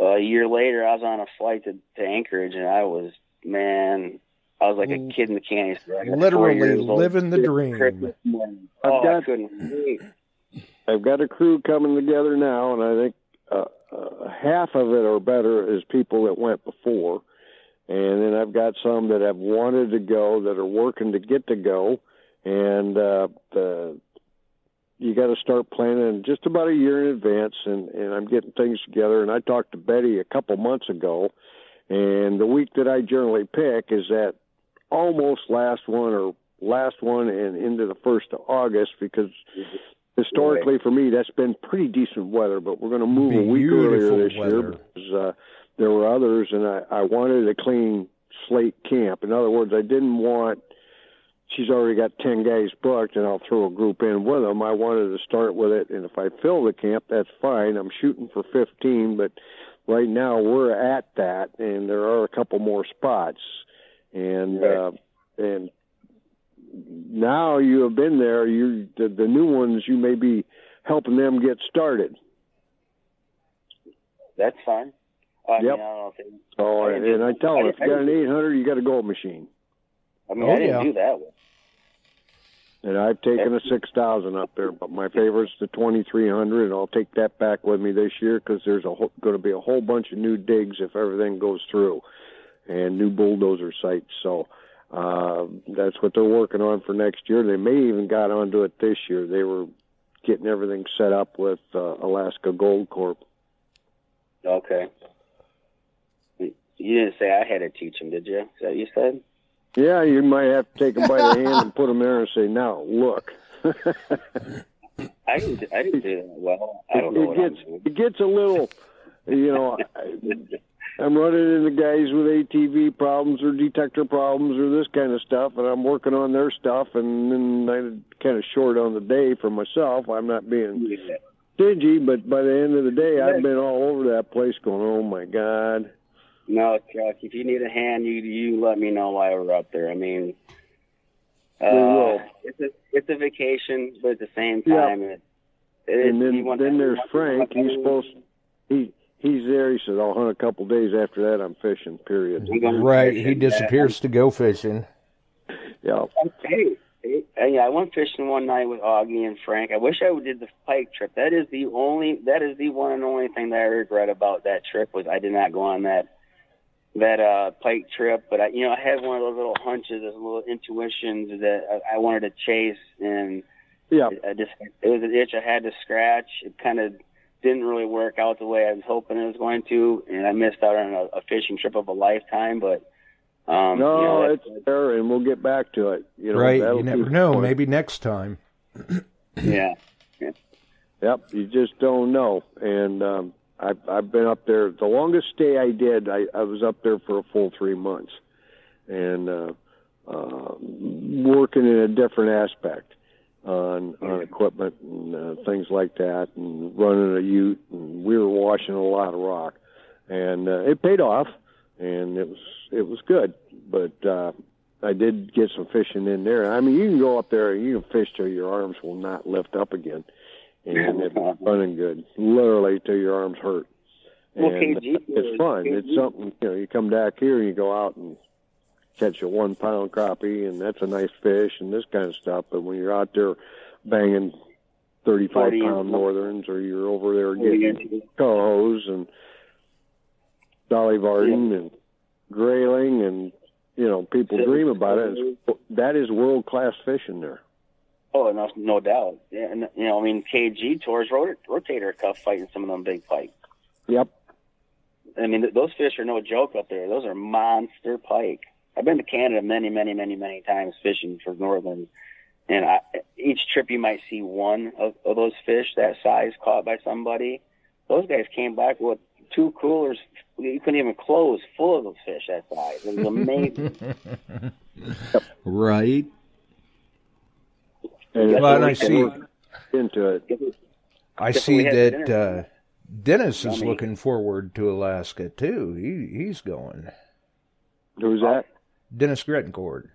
uh, a year later, I was on a flight to, to Anchorage, and I was man, I was like a kid in the candy store. I Literally living the dream. Christmas morning. I've Oh, I got- couldn't wait. I've got a crew coming together now, and I think uh, uh, half of it or better is people that went before, and then I've got some that have wanted to go that are working to get to go, and uh, the you got to start planning just about a year in advance, and and I'm getting things together. And I talked to Betty a couple months ago, and the week that I generally pick is that almost last one or last one and into the first of August because historically for me that's been pretty decent weather but we're going to move a week earlier Beautiful this year because uh, there were others and I, I wanted a clean slate camp. In other words I didn't want she's already got 10 guys booked and I'll throw a group in with them. I wanted to start with it and if I fill the camp that's fine. I'm shooting for 15 but right now we're at that and there are a couple more spots. And Right. uh and now you have been there you the, the new ones you may be helping them get started That's fine. I mean, Yep. I don't know if it, so I and, didn't- i tell them if you got an 800 you got a gold machine I mean, Oh, I didn't yeah. do that one. and i've taken a 6000 up there but my favorite's the 2300 and i'll take that back with me this year because there's a whole, going to be a whole bunch of new digs if everything goes through and new bulldozer sites so uh that's what they're working on for next year they may even got onto it this year they were getting everything set up with uh, alaska gold corp Okay. You didn't say I had to teach him, did you? Is that what you said? Yeah, you might have to take them by the hand and put them there and say, "Now look." I didn't. I didn't do that well. I don't know it what gets it gets a little, you know. I'm running into guys with ATV problems or detector problems or this kind of stuff, and I'm working on their stuff, and then I'm kind of short on the day for myself. I'm not being stingy, but by the end of the day, I've been all over that place, going, "Oh my God." No, Chuck. If you need a hand, you you let me know while we're up there. I mean, uh, We will. it's a it's a vacation, but at the same Yeah. time, it, it, and then then there's Frank. He's supposed he he's there. He says I'll hunt a couple days after that. I'm fishing. Period. Right, fish he and, disappears to go fishing. Yeah. uh, Hey, hey, hey, I went fishing one night with Augie and Frank. I wish I did the pike trip. That is the only that is the one and only thing that I regret about that trip was I did not go on that that uh pike trip. But I, you know, I had one of those little hunches, those little intuitions that I, I wanted to chase, and Yeah. I just it was an itch I had to scratch. It kind of didn't really work out the way I was hoping it was going to, and I missed out on a, a fishing trip of a lifetime. But um, no, you know, it's there, and we'll get back to it. You know, right? that'll You never know. going. Maybe next time. yeah. Yep, you just don't know. And um, I've I've been up there. The longest stay I did, I, I was up there for a full three months, and uh, uh, working in a different aspect on on equipment and uh, things like that, and running a Ute, and we were washing a lot of rock, and uh, it paid off, and it was it was good. But uh, I did get some fishing in there. I mean, you can go up there and you can fish till your arms will not lift up again and it's running good, literally till your arms hurt. Well, And KG it's fun. It's something you know. You come back here and you go out and catch a one pound crappie, and that's a nice fish and this kind of stuff. But when you're out there banging thirty five 40 pound northerns, or you're over there getting cohos and dolly varden and grayling, and you know people dream about it. It's, that is world class fishing there. Oh, no, no doubt. Yeah, and you know, I mean, KG tours rot- rotator cuff fighting some of them big pike. Yep. I mean, th- those fish are no joke up there. Those are monster pike. I've been to Canada many, many, many, many times fishing for northern, and I, each trip you might see one of, of those fish that size caught by somebody. Those guys came back with two coolers. You couldn't even close full of those fish that size. It was amazing. right. And Well, and I see- into it. I see that uh, Dennis is looking forward to Alaska too. He he's going. Who's that? Dennis Grettencord.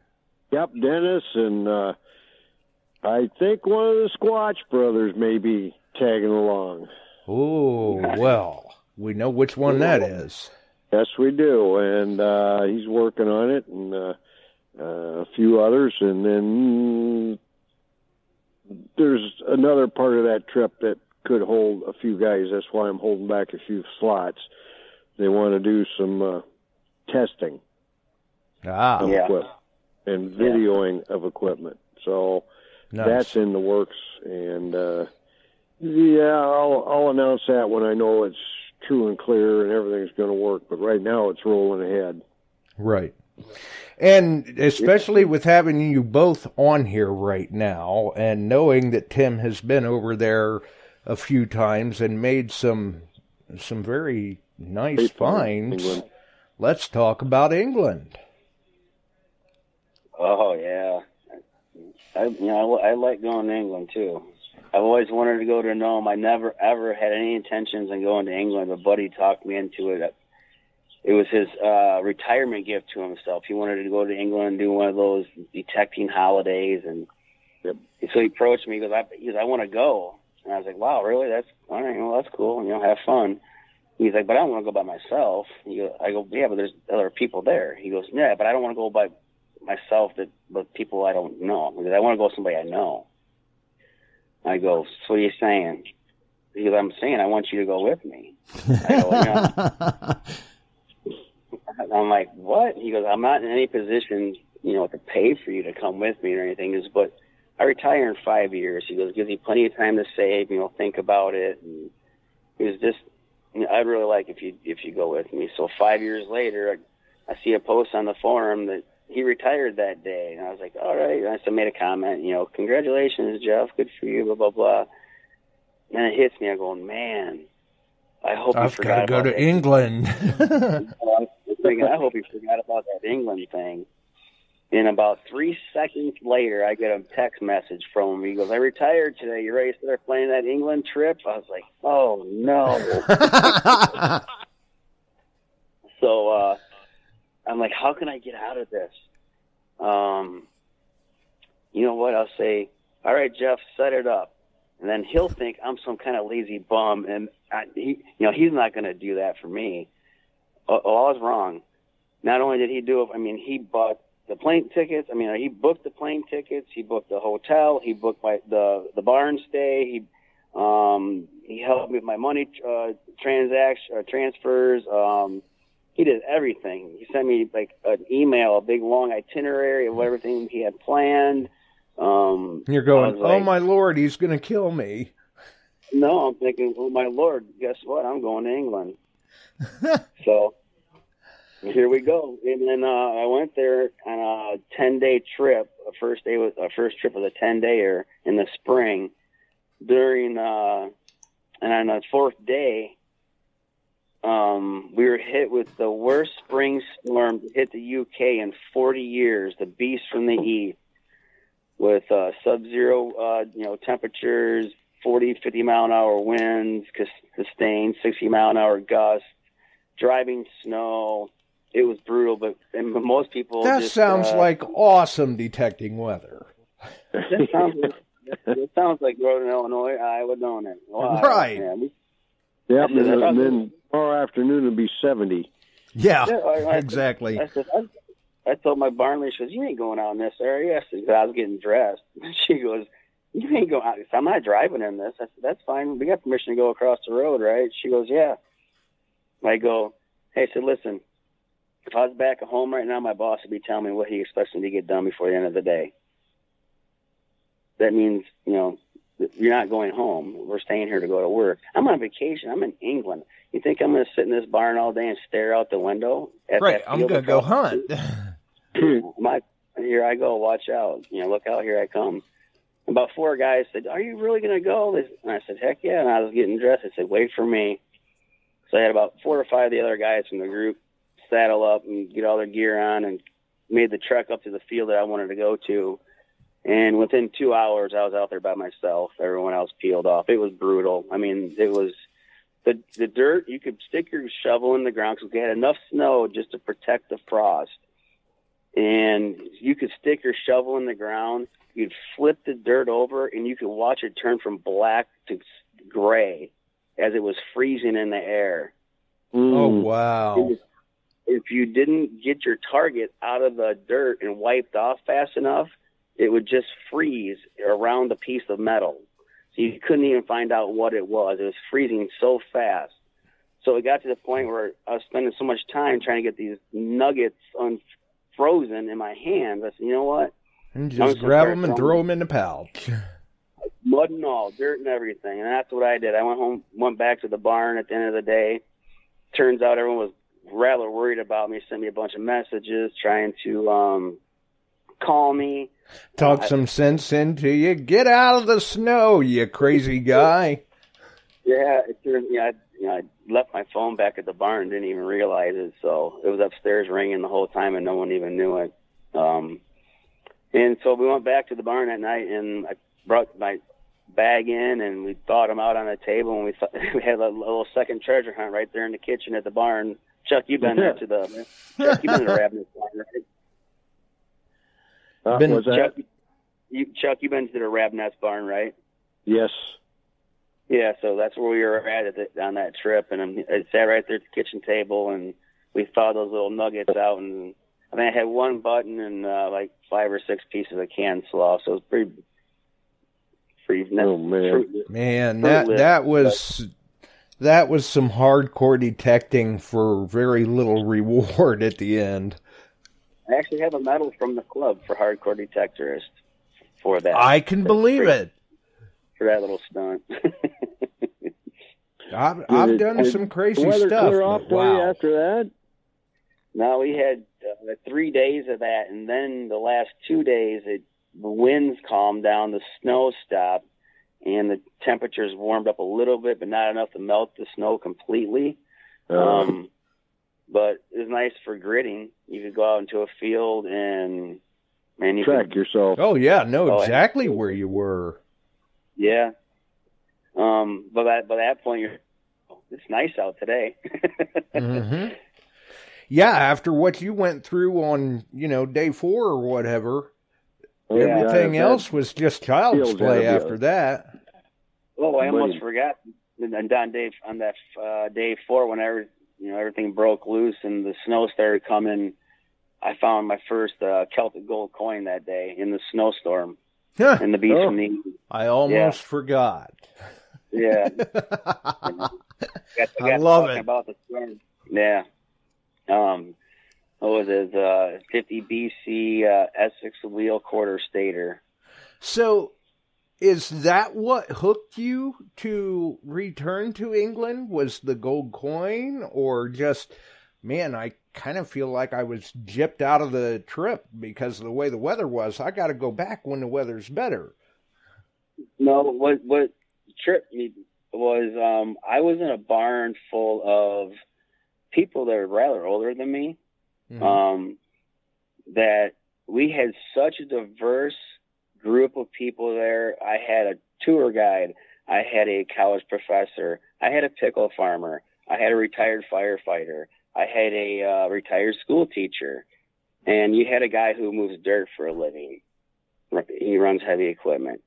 Yep, Dennis and uh I think one of the Squatch brothers may be tagging along. Oh well, we know which one that is. Yes, we do, and uh he's working on it, and uh, uh, a few others, and then there's another part of that trip that could hold a few guys. That's why I'm holding back a few slots. They want to do some uh, testing Ah, of Yeah. equipment and videoing of equipment. So nice. that's in the works, and uh, yeah, I'll I'll announce that when I know it's true and clear and everything's going to work. But right now, it's rolling ahead. Right. And especially with having you both on here right now and knowing that Tim has been over there a few times and made some some very nice finds. England. Let's talk about England. Oh yeah, I you know I, I like going to England too. I've always wanted to go to Nome. I never ever had any intentions on going to England. A buddy talked me into it. It was his uh, retirement gift to himself. He wanted to go to England and do one of those detecting holidays, and Yep. so he approached me. Goes, "I, goes, I want to go." And I was like, "Wow, really? That's all right. Well, that's cool. You know, have fun." He's like, "But I don't want to go by myself." He goes, "I go, yeah, but there's other people there." He goes, "Yeah, but I don't want to go by myself that but people I don't know. Because I want to go with somebody I know. I go, so what are you saying? He goes, I'm saying I want you to go with me. I go, I'm like, what? He goes, I'm not in any position, you know, to pay for you to come with me or anything. He goes, but I retire in five years. He goes, gives you plenty of time to save, you know, think about it. And he was just, you know, I'd really like if you if you go with me. So five years later, I, I see a post on the forum that he retired that day, and I was like, all right. And I just made a comment, you know, congratulations, Jeff, good for you, blah blah blah. And it hits me. I go, man, I hope I've got to go to that. England. I'm thinking, I hope he forgot about that England thing. And about three seconds later, I get a text message from him. He goes, I retired today. You ready to start playing that England trip? I was like, oh, no. so uh, I'm like, how can I get out of this? Um, you know what? I'll say, all right, Jeff, set it up. And then he'll think I'm some kind of lazy bum. And I, he, you know, he's not going to do that for me. Oh, I was wrong. Not only did he do it, I mean, he bought the plane tickets. I mean, he booked the plane tickets. He booked the hotel. He booked my the the barn stay. He um he helped me with my money uh, transaction uh, transfers. Um, he did everything. He sent me like an email, a big long itinerary of everything he had planned. Um, You're going, oh like- my lord, he's going to kill me. No, I'm thinking, oh my lord, guess what? I'm going to England. so here we go. And then uh, I went there on a ten day trip. A first day was a first trip was a ten dayer in the spring. During uh, and on the fourth day, um, we were hit with the worst spring storm to hit the UK in 40 years. The beast from the east, with uh, sub-zero, uh, you know, temperatures, 40, 50 mile an hour winds, sustained 60 mile an hour gusts, driving snow. It was brutal, but and most people. That just, sounds uh, like awesome detecting weather. That sounds like, it sounds like Northern Illinois. Iowa, would know it. Wow. Right. Yeah, we- Yep, I and, I and then tomorrow afternoon it'll be 70. Yeah, Yeah, I- I- exactly. I said, I, I told my barn lady, she goes, "You ain't going out in this area." I said, 'Cause I was getting dressed. She goes, "You ain't going out." I said, I'm not driving in this. I said, "That's fine. We got permission to go across the road, right?" She goes, "Yeah." I go, "Hey," I said, "Listen, if I was back at home right now, my boss would be telling me what he expects me to get done before the end of the day. That means, you know, you're not going home. We're staying here to go to work. I'm on vacation. I'm in England. You think I'm going to sit in this barn all day and stare out the window? Right, I'm gonna go hunt. My, here I go. Watch out. You know, look out. Here I come. About four guys said, "Are you really going to go?" And I said, "Heck yeah!" And I was getting dressed. I said, "Wait for me." So I had about four or five of the other guys from the group saddle up and get all their gear on and made the trek up to the field that I wanted to go to. And within two hours, I was out there by myself. Everyone else peeled off. It was brutal. I mean, it was the the dirt. You could stick your shovel in the ground because we had enough snow just to protect the frost. And you could stick your shovel in the ground. You'd flip the dirt over, and you could watch it turn from black to gray as it was freezing in the air. oh Mm. wow! If you didn't get your target out of the dirt and wiped off fast enough, it would just freeze around a piece of metal. So you couldn't even find out what it was. It was freezing so fast. So it got to the point where I was spending so much time trying to get these nuggets unfrozen in my hands. I said, you know what? And just grab them and throw them in the pouch. mud and all, dirt and everything. And that's what I did. I went home, went back to the barn at the end of the day. Turns out everyone was rather worried about me, sent me a bunch of messages trying to um, call me. Talk I- some sense into you. Get out of the snow, you crazy guy. Yeah, it turned. Yeah, I, you know, I left my phone back at the barn, didn't even realize it. So it was upstairs ringing the whole time, and no one even knew it. Um, and so we went back to the barn that night, and I brought my bag in, and we thawed them out on a table, and we th- we had a little second treasure hunt right there in the kitchen at the barn. Chuck, you've been there to the Chuck, you've been to the Ravenous barn, right? Uh, Been- was that? Chuck, you, Chuck, you've been to the Ravenous barn, right? Yes. Yeah, so that's where we were at, at the, on that trip, and I'm- I sat right there at the kitchen table, and we thawed those little nuggets out, and I think I had one button and uh, like five or six pieces of canned slaw, so it was pretty, pretty. Oh, man. Man, Fruit that Lip, that was that was some hardcore detecting for very little reward at the end. I actually have a medal from the club for hardcore detectorist for that. I can believe it. for that little stunt. I've I've done did some crazy weather stuff. clear off but for wow. after that? No, we had uh, three days of that, and then the last two days, it the winds calmed down, the snow stopped, and the temperatures warmed up a little bit, but not enough to melt the snow completely. Uh, Um, but it was nice for gritting. You could go out into a field and man, you track could, yourself. Oh yeah, know Oh, exactly where you were. yeah. Um, but at, by that point, you're it's nice out today. hmm Yeah, after what you went through on you know day four or whatever, Oh, yeah, everything else was just child's play after that. Oh, I almost Money. forgot. And on day on that uh, day four, whenever you know everything broke loose and the snow started coming, I found my first uh, Celtic gold coin that day in the snowstorm Huh, in the beach Oh. from the I almost forgot. yeah. Got, I got love it. About the storm. Yeah. Um, what was it? Uh, 50 BC uh, Essex wheel quarter stater. So, is that what hooked you to return to England? Was the gold coin, or just, man, I kind of feel like I was gypped out of the trip because of the way the weather was. I got to go back when the weather's better. No, what what tripped me was um, I was in a barn full of people that are rather older than me. Mhm. Um, that we had such a diverse group of people there. I had a tour guide. I had a college professor. I had a pickle farmer. I had a retired firefighter. I had a uh, retired school teacher, and you had a guy who moves dirt for a living. He runs heavy equipment.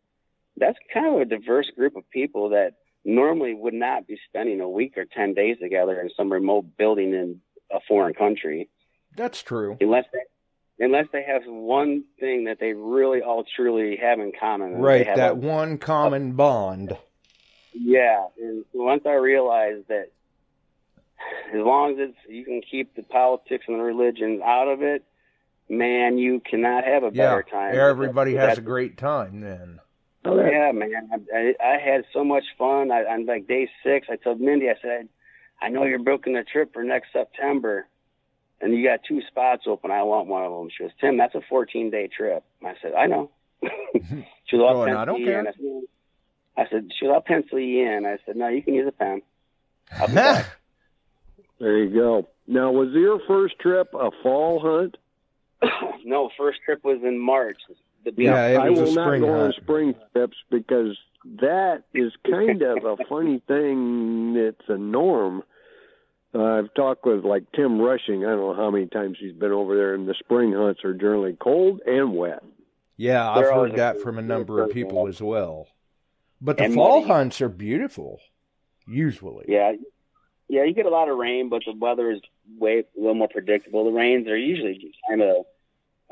That's kind of a diverse group of people that normally would not be spending a week or 10 days together in some remote building in a foreign country That's true. unless they unless they have one thing that they really all truly have in common. Right, that a- one common bond. yeah, and once I realized that as long as it's you can keep the politics and the religion out of it, man, you cannot have a Yeah, better time. everybody has a great time then. Oh, yeah, man. I, I, I had so much fun. I, on like day six, I told Mindy, I said, I know you're booking the trip for next September, and you got two spots open. I want one of them. She goes, Tim, that's a 14 day trip. I said, I know. Mm-hmm. she goes, I'll oh, I pencil don't care. I said, I said, she goes, I'll pencil you in. I said, no, you can use a pen. I'll back. There you go. Now, was your first trip a fall hunt? no, first trip was in March. The Yeah, it I was a will not spring go on spring trips because that is kind of a funny thing. It's a norm. Uh, I've talked with like Tim Rushing. I don't know how many times he's been over there, and the spring hunts are generally cold and wet. Yeah, I've They're heard that from a number of people as well. But the And fall muddy. hunts are beautiful, usually. Yeah, yeah, you get a lot of rain, but the weather is way a little more predictable. The rains are usually kind of,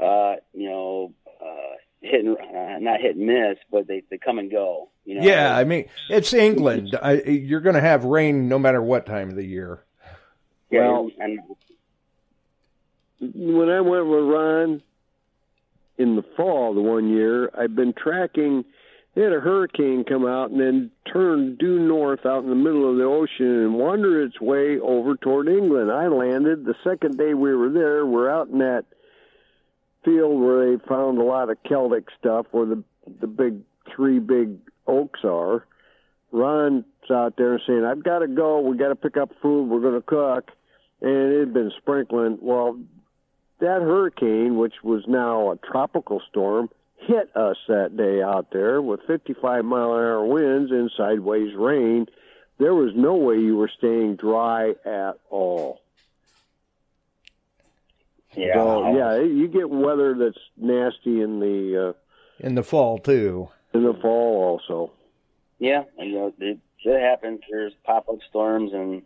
uh, you know, uh, hit and uh, not hit and miss, but they they come and go. You know. Yeah, I mean, it's England. I, you're going to have rain no matter what time of the year. Yeah, Well- and when I went with Ron in the fall the one year, I've been tracking. They had a hurricane come out and then turn due north out in the middle of the ocean and wander its way over toward England. I landed the second day we were there. We're out in that field where they found a lot of Celtic stuff, where the the big three big oaks are. Ron's out there saying, "I've got to go. We got to pick up food. We're going to cook." And it had been sprinkling. Well, that hurricane, which was now a tropical storm, hit us that day out there with 55 mile an hour winds and sideways rain. There was no way you were staying dry at all. yeah, So yeah, you get weather that's nasty in the uh, In the fall, too. in the fall also. Yeah, and, you know, it, it happens. There's pop up storms, and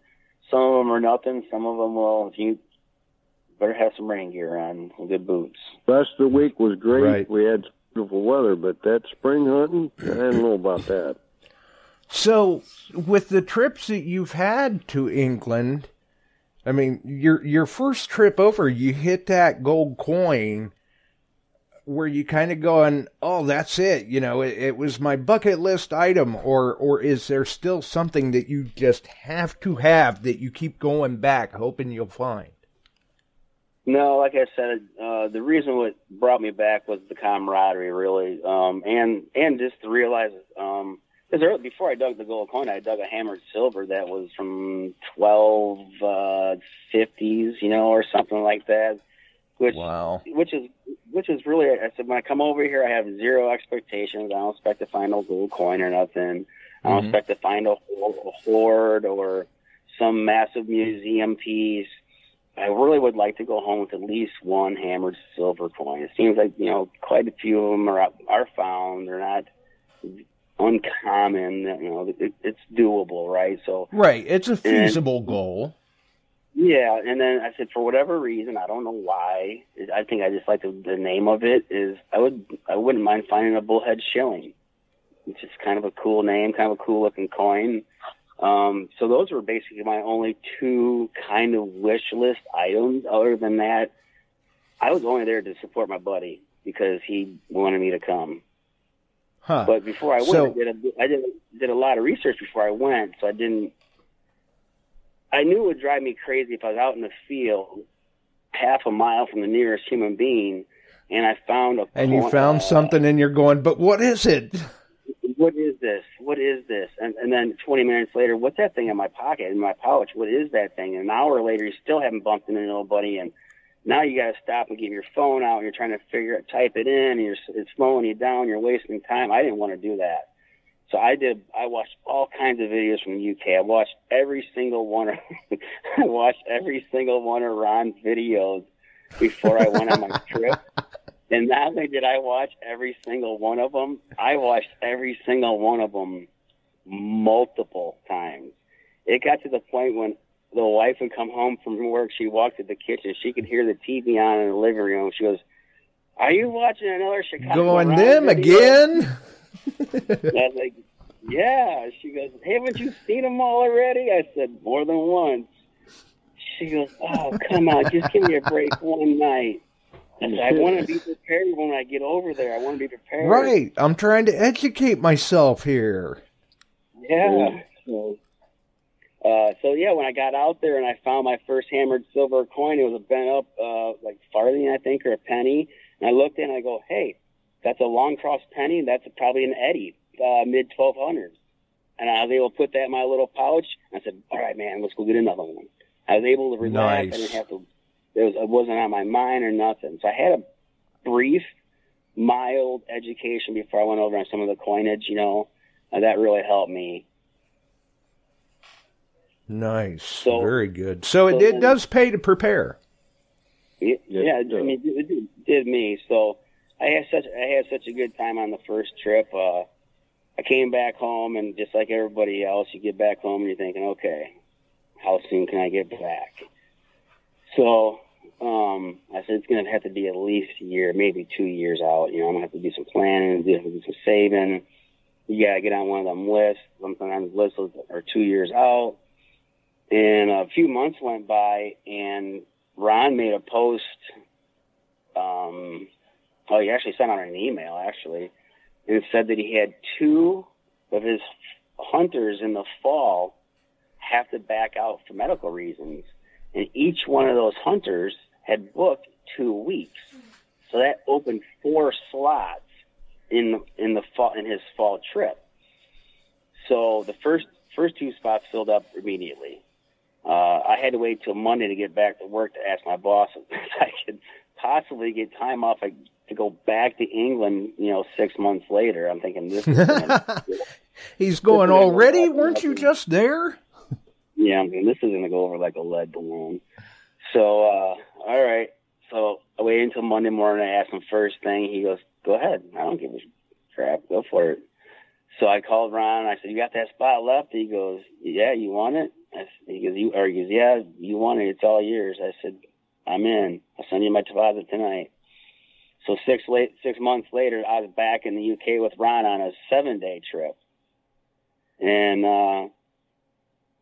some of them are nothing. Some of them will. You better have some rain gear on, some good boots. Last the week was great. Right. We had beautiful weather, but that spring hunting, I don't know about that. So, with the trips that you've had to England, I mean, your your first trip over, you hit that gold coin where you kind of going, "Oh, that's it." You know, it, it was my bucket list item, or or is there still something that you just have to have that you keep going back, hoping you'll find? No, like I said, uh, the reason what brought me back was the camaraderie, really, um, and and just to realize, um, before I dug the gold coin, I dug a hammered silver that was from twelve uh, fifties, you know, or something like that, which Wow. which is which is really. I said when I come over here, I have zero expectations. I don't expect to find a gold coin or nothing. I don't Mhm. expect to find a, a hoard or some massive museum piece. I really would like to go home with at least one hammered silver coin. It seems like you know quite a few of them are are found. They're not uncommon. You know, it, it's doable, right? So Right, it's a feasible goal. Yeah, and then I said for whatever reason, I don't know why. I think I just like the, the name of it is. I would I wouldn't mind finding a bullhead shilling. It's just kind of a cool name, kind of a cool looking coin. Um, so those were basically my only two kind of wish list items. Other than that, I was only there to support my buddy because he wanted me to come. Huh. But before I went, So- I did a, I did did a lot of research before I went, so I didn't. I knew it would drive me crazy if I was out in the field, half a mile from the nearest human being, and I found a. and you found uh, something and you're going, but what is it? What is this? What is this? And and then 20 minutes later, what's that thing in my pocket in my pouch? What is that thing? And an hour later, you still haven't bumped into nobody, and now you got to stop and get your phone out. And you're trying to figure it, type it in, and you're, it's slowing you down. You're wasting time. I didn't want to do that. So I did. I watched all kinds of videos from the UK. I watched every single one. Of, I watched every single one of Ron's videos before I went on my trip. And not only did I watch every single one of them, I watched every single one of them multiple times. It got to the point when the wife would come home from work, she walked to the kitchen, she could hear the TV on in the living room. She goes, "Are you watching another Chicago?" Going Ron them video?" again? I was like, "Yeah." She goes, "Haven't you seen them all already?" I said, "More than once." She goes, "Oh, come on, just give me a break one night." I said, "I want to be prepared when I get over there. I want to be prepared." Right. I'm trying to educate myself here. Yeah. So, uh, so yeah, when I got out there and I found my first hammered silver coin, it was a bent up uh, like farthing, I think, or a penny. And I looked in and I go, "Hey, that's a long cross penny. That's probably an Eddie, uh, mid 1200s. And I was able to put that in my little pouch. I said, "All right, man, let's go get another one." I was able to relax. I didn't have to. It was. It wasn't on my mind or nothing. So I had a brief, mild education before I went over on some of the coinage. You know, and that really helped me. Nice. So- Very good. So, so it, it then- does pay to prepare. Yeah, Yes, yeah, it. I mean, it did, did me. So I had such I had such a good time on the first trip. Uh, I came back home, and just like everybody else, you get back home and you're thinking, okay, how soon can I get back? So um, I said it's going to have to be at least a year, maybe two years out. You know, I'm going to have to do some planning, do some saving. You got to get on one of them lists. Sometimes lists are two years out. And a few months went by, and Ron made a post. Um, oh, he actually sent out an email actually, and said that he had two of his hunters in the fall have to back out for medical reasons, and each one of those hunters had booked two weeks, so that opened four slots in in the fall in his fall trip. So the first first two spots filled up immediately. Uh, I had to wait till Monday to get back to work to ask my boss if I could possibly get time off to go back to England. You know, six months later. I'm thinking this. Is gonna, He's going already. gonna- Weren't you just there? yeah, I'm thinking this is going to go over like a lead balloon. So, uh, all right. So I waited until Monday morning. I asked him first thing. He goes, "Go ahead. I don't give a crap. Go for it." So I called Ron. I said, "You got that spot left?" He goes, "Yeah, you want it?" I, he goes, "You," or he goes, "Yeah, you want it. It's all yours." I said, "I'm in. I'll send you my deposit tonight." So six late six months later, I was back in the UK with Ron on a seven day trip, and uh,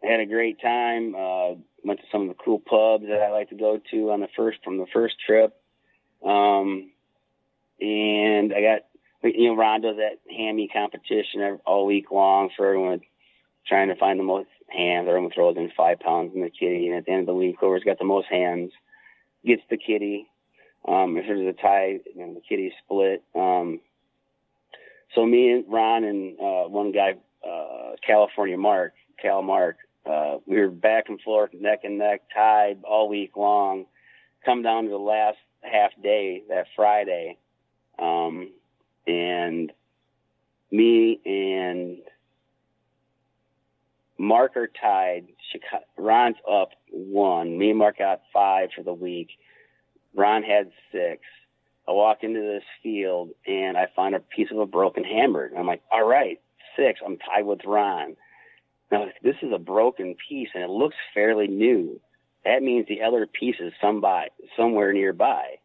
I had a great time. Uh, went to some of the cool pubs that I like to go to on the first from the first trip, um, and I got you know Ron does that hammy competition ev- all week long for everyone trying to find the most hands. Everyone throws in five pounds in the kitty, and at the end of the week, whoever's got the most hands gets the kitty. Um, if there's a tie, then the kitty split. Um, so me and Ron and uh, one guy, uh, California Mark, Cal Mark, uh, we were back and forth, neck and neck, tied all week long. Come down to the last half day, that Friday, um, and me and Mark are tied. Chicago, Ron's up one. Me and Mark got five for the week. Ron had six. I walk into this field and I find a piece of a broken hammer. And I'm like, all right, six. I'm tied with Ron. Now, this is a broken piece and it looks fairly new. That means the other piece is somebody, somewhere nearby.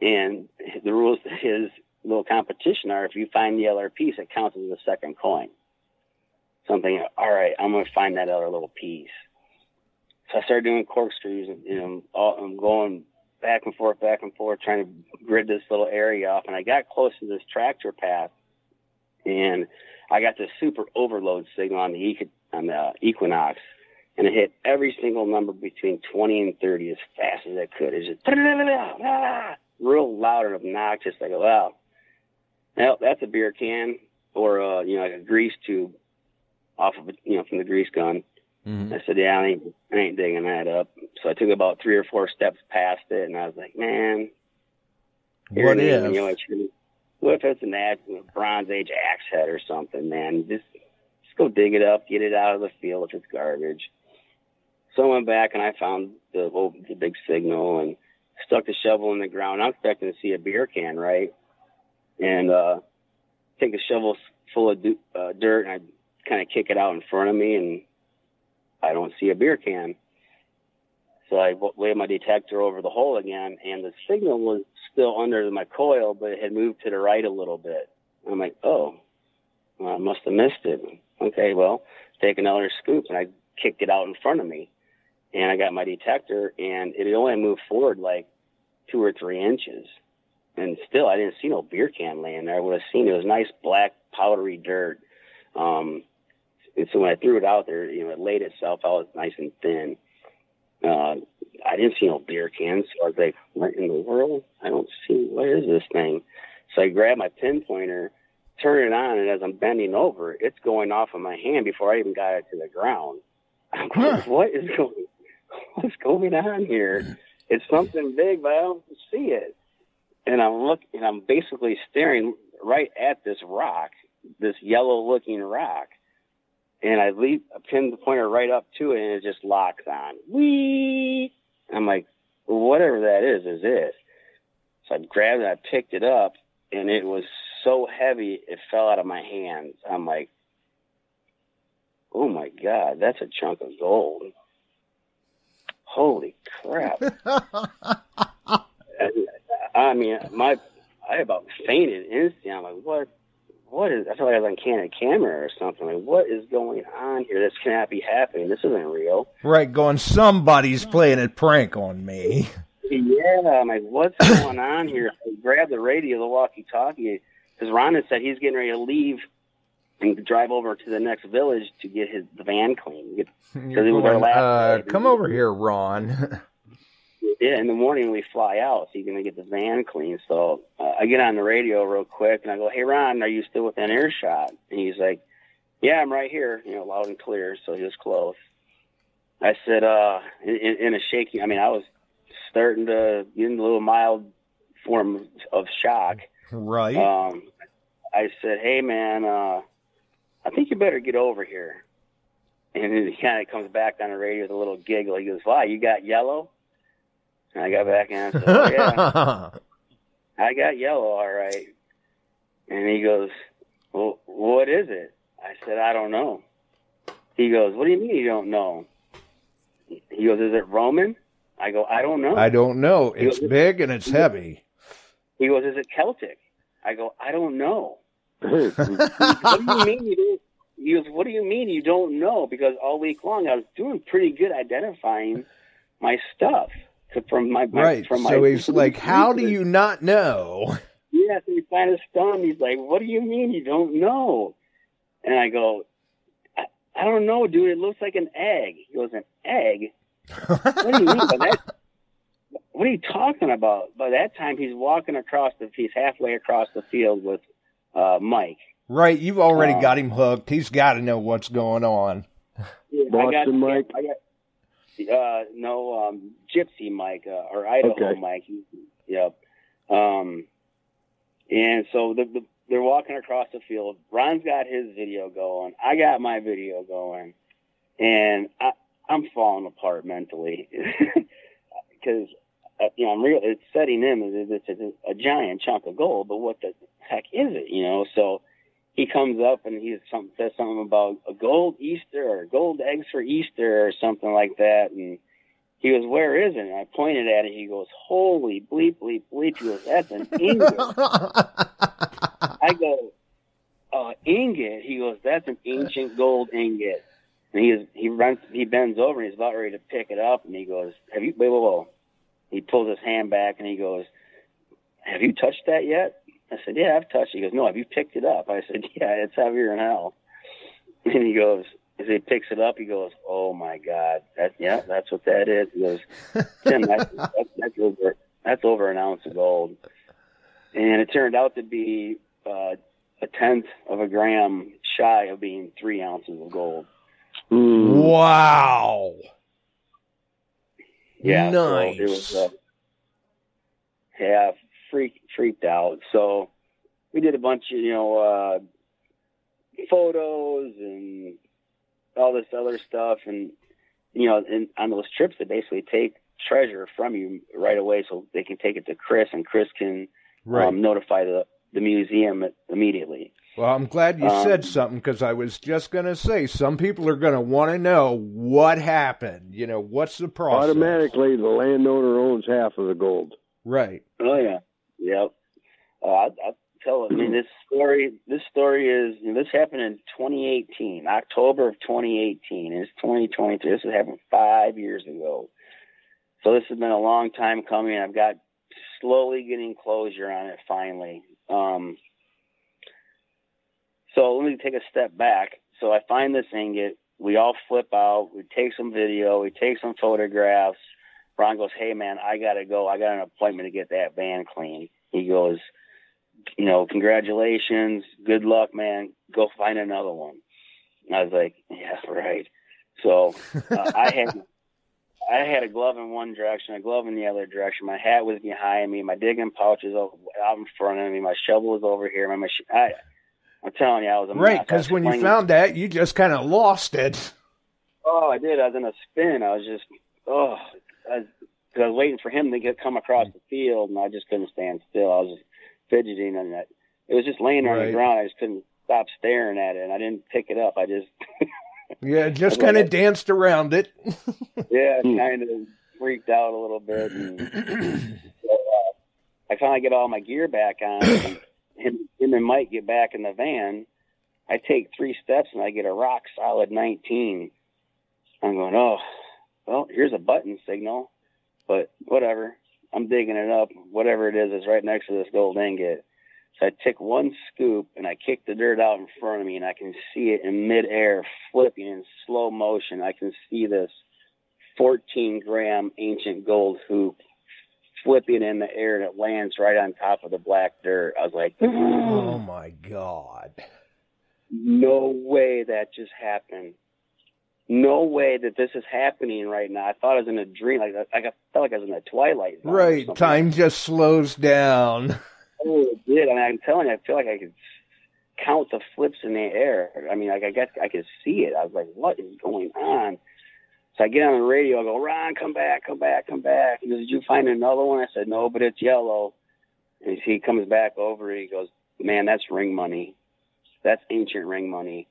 And the rules to his little competition are if you find the other piece, it counts as a second coin. So I'm thinking, all right, I'm going to find that other little piece. So I started doing corkscrews and, all, I'm going back and forth, back and forth, trying to grid this little area off. And I got close to this tractor path and I got this super overload signal on the on the Equinox, and it hit every single number between 20 and 30 as fast as it could. It's just real loud and obnoxious. I go, wow, well, that's a beer can or uh, you know like a grease tube off of you know from the grease gun. Mhm. I said, yeah, I ain't, I ain't digging that up. So I took about three or four steps past it, and I was like, man, What if? You know, it's, what if it's an axe, Bronze Age axe head or something, man? Just, just go dig it up, get it out of the field if it's garbage. So I went back and I found the oh, the big signal and stuck the shovel in the ground. I'm expecting to see a beer can, right? And uh, take a shovel full of du- uh, dirt and I kind of kick it out in front of me, and I don't see a beer can. So I laid my detector over the hole again, and the signal was still under my coil, but it had moved to the right a little bit. I'm like, oh, well, I must have missed it. Okay, well, take another scoop, and I kicked it out in front of me, and I got my detector, and it only moved forward like two or three inches, and still I didn't see no beer can laying there. I would have seen it was nice black powdery dirt. Um, and so when I threw it out there, you know, it laid itself out nice and thin. Uh, I didn't see no beer cans. So I was like, what in the world? I don't see, what is this thing? So I grabbed my pinpointer, turn it on, and as I'm bending over, it's going off of my hand before I even got it to the ground. I'm going, what is going, what's going on here? It's something big, but I don't see it. And I'm looking, and I'm basically staring right at this rock, this yellow looking rock and I leave I pin the pointer right up to it, and it just locks on. Wee! I'm like, whatever that is, is it. So I grabbed it, I picked it up, and it was so heavy it fell out of my hands. I'm like, oh my god, that's a chunk of gold. Holy crap! I mean, my I about fainted instantly. I'm like, what? What is? I feel like I was on candid camera or something. Like, what is going on here? This cannot be happening. This isn't real. Right, going, somebody's playing a prank on me. Yeah, I'm like, what's going on here? I grabbed the radio, the walkie-talkie, because Ron had said he's getting ready to leave and drive over to the next village to get his the van clean. Because it was our last uh, come over here, Ron. yeah, in the morning we fly out, so you're gonna get the van clean. So uh, I get on the radio real quick and I go, "Hey Ron, are you still within earshot?" And he's like, "Yeah, I'm right here, you know, loud and clear." So he was close. I said, uh, in, in a shaky. I mean, I was starting to get in a little mild form of shock. right. Um, I said, "Hey man, uh, I think you better get over here." And then he kind of comes back on the radio with a little giggle. He goes, "Wow, you got yellow?" And I got back and I said, oh, "Yeah, I got yellow, all right." And he goes, "Well, what is it?" I said, "I don't know." He goes, "What do you mean you don't know?" He goes, "Is it Roman?" I go, "I don't know." I don't know. It's big and it's heavy. He goes, "Is it Celtic?" I go, "I don't know." what do you mean you don't? He goes, "What do you mean you don't know?" Because all week long I was doing pretty good identifying my stuff from my, my Right. from my. So he's like, how do you not know? Yeah, so he kind of stunned. He's like, "What do you mean you don't know?" And I go, "I, I don't know, dude. It looks like an egg." He goes, "An egg? What do you mean by that?" What are you talking about? By that time, he's walking across the. He's halfway across the field with uh, Mike. Right, you've already Uh, got him hooked. He's got to know what's going on. Yeah, I got, Mike? I got uh, no um, Gypsy Mike uh, or Idaho Okay. Mike. Yep. Um, and so the, the, they're walking across the field. Ron's got his video going. I got my video going, and I, I'm falling apart mentally because uh, you know I'm real. It's setting in as if it's a, a giant chunk of gold, but what the heck is it? You know, so he comes up and he some, says something about a gold Easter or gold eggs for Easter or something like that. And he goes, "Where is it?" And I pointed at it. He goes, "Holy bleep bleep bleep!" He goes, "That's an ingot." I go, uh, "Ingot?" He goes, "That's an ancient gold ingot." And he is, he runs he bends over and he's about ready to pick it up and he goes, "Have you wait whoa whoa?" He pulls his hand back and he goes, "Have you touched that yet?" I said, yeah, I've touched it. He goes, no, have you picked it up? I said, yeah, it's heavier than hell. And he goes, as he picks it up, he goes, oh my God, that yeah, that's what that is. He goes, Tim, that's, that's, that's over that's over an ounce of gold. And it turned out to be uh, a tenth of a gram shy of being three ounces of gold. Hmm. Wow. Yeah, so Nice. it was, uh, yeah, freak freaked out. So we did a bunch of you know uh, photos and all this other stuff, and you know, and on those trips they basically take treasure from you right away, so they can take it to Chris, and Chris can Right. um, notify the the museum immediately. Well, I'm glad you Um, said something because I was just going to say some people are going to want to know what happened. You know, what's the process? Automatically, the landowner owns half of the gold. Right. Oh yeah, yep. Uh, I, I tell. I mean, this story. This story is. You know, this happened in 2018, October of 2018. It's 2023. This happened five years ago. So this has been a long time coming. I've got slowly getting closure on it finally. Um, so let me take a step back. So I find this ingot. We all flip out. We take some video. We take some photographs. Ron goes, "Hey man, I gotta go. I got an appointment to get that van clean." He goes, "You know, congratulations, good luck, man. Go find another one." And I was like, "Yeah, right." So uh, I had I had a glove in one direction, a glove in the other direction. My hat was behind me. My digging pouch is over, out in front of me. My shovel was over here. My machine. I, I'm telling you, I was a Right. Because when you found that, you just kind of lost it. Oh, I did. I was in a spin. I was just, oh, I was, 'cause I was waiting for him to get come across the field, and I just couldn't stand still. I was just fidgeting, and that it was just laying there on the ground. I just couldn't stop staring at it, and I didn't pick it up. I just, Yeah, just kind of danced around it. yeah, kind of freaked out a little bit. And so, uh, I finally get all my gear back on, and him, him and Mike get back in the van. I take three steps, and I get a rock solid 19. I'm going, oh, well, here's a button signal, but whatever. I'm digging it up. Whatever it is, it's right next to this gold ingot. So I take one scoop and I kick the dirt out in front of me, and I can see it in midair flipping in slow motion. I can see this 14 gram ancient gold hoop flipping in the air, and it lands right on top of the black dirt. I was like, oh mm. my god. no way that just happened. No way that this is happening right now. I thought I was in a dream. Like, I felt like I was in a twilight. Right, time just slows down. Oh, it did. I mean, I'm telling you, I feel like I could count the flips in the air. I mean, like I guess I could see it. I was like, what is going on? So I get on the radio. I go, Ron, come back, come back, come back. He goes, did you find another one? I said, no, but it's yellow. And he comes back over. He goes, man, that's ring money. That's ancient ring money.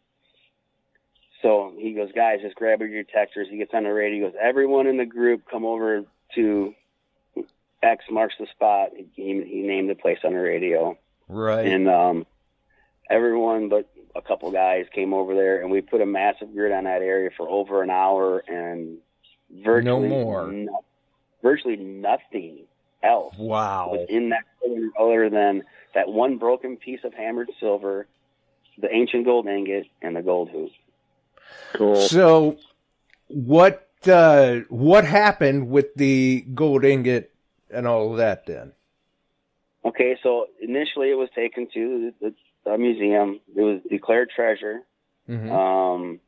So he goes, guys, just grab your detectors. He gets on the radio. He goes, everyone in the group come over to X marks the spot. He, he named the place on the radio. Right. And um, everyone but a couple guys came over there, and we put a massive grid on that area for over an hour, and virtually no more. no- virtually nothing else wow. was in that corner other than that one broken piece of hammered silver, the ancient gold ingot, and the gold hoop. Cool. So, what uh, what happened with the gold ingot and all of that then? Okay, so initially it was taken to the, the museum. It was declared treasure. Mhm. Um,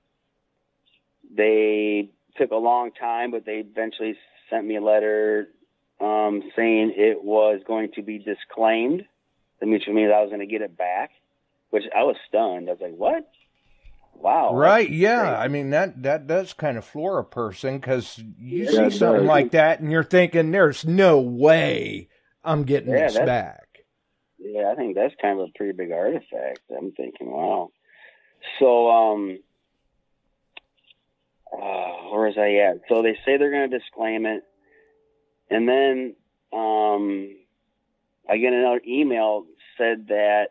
they took a long time, but they eventually sent me a letter um, saying it was going to be disclaimed. That means for me that I was going to get it back, which I was stunned. I was like, "What? Wow!" right, yeah. great. I mean that that does kind of floor a person because you Yeah, see something does. like that and you're thinking, "There's no way I'm getting Yeah, this back." Yeah, I think that's kind of a pretty big artifact. I'm thinking, wow. So, um, uh, where was I at? So they say they're going to disclaim it, and then um, I get another email said that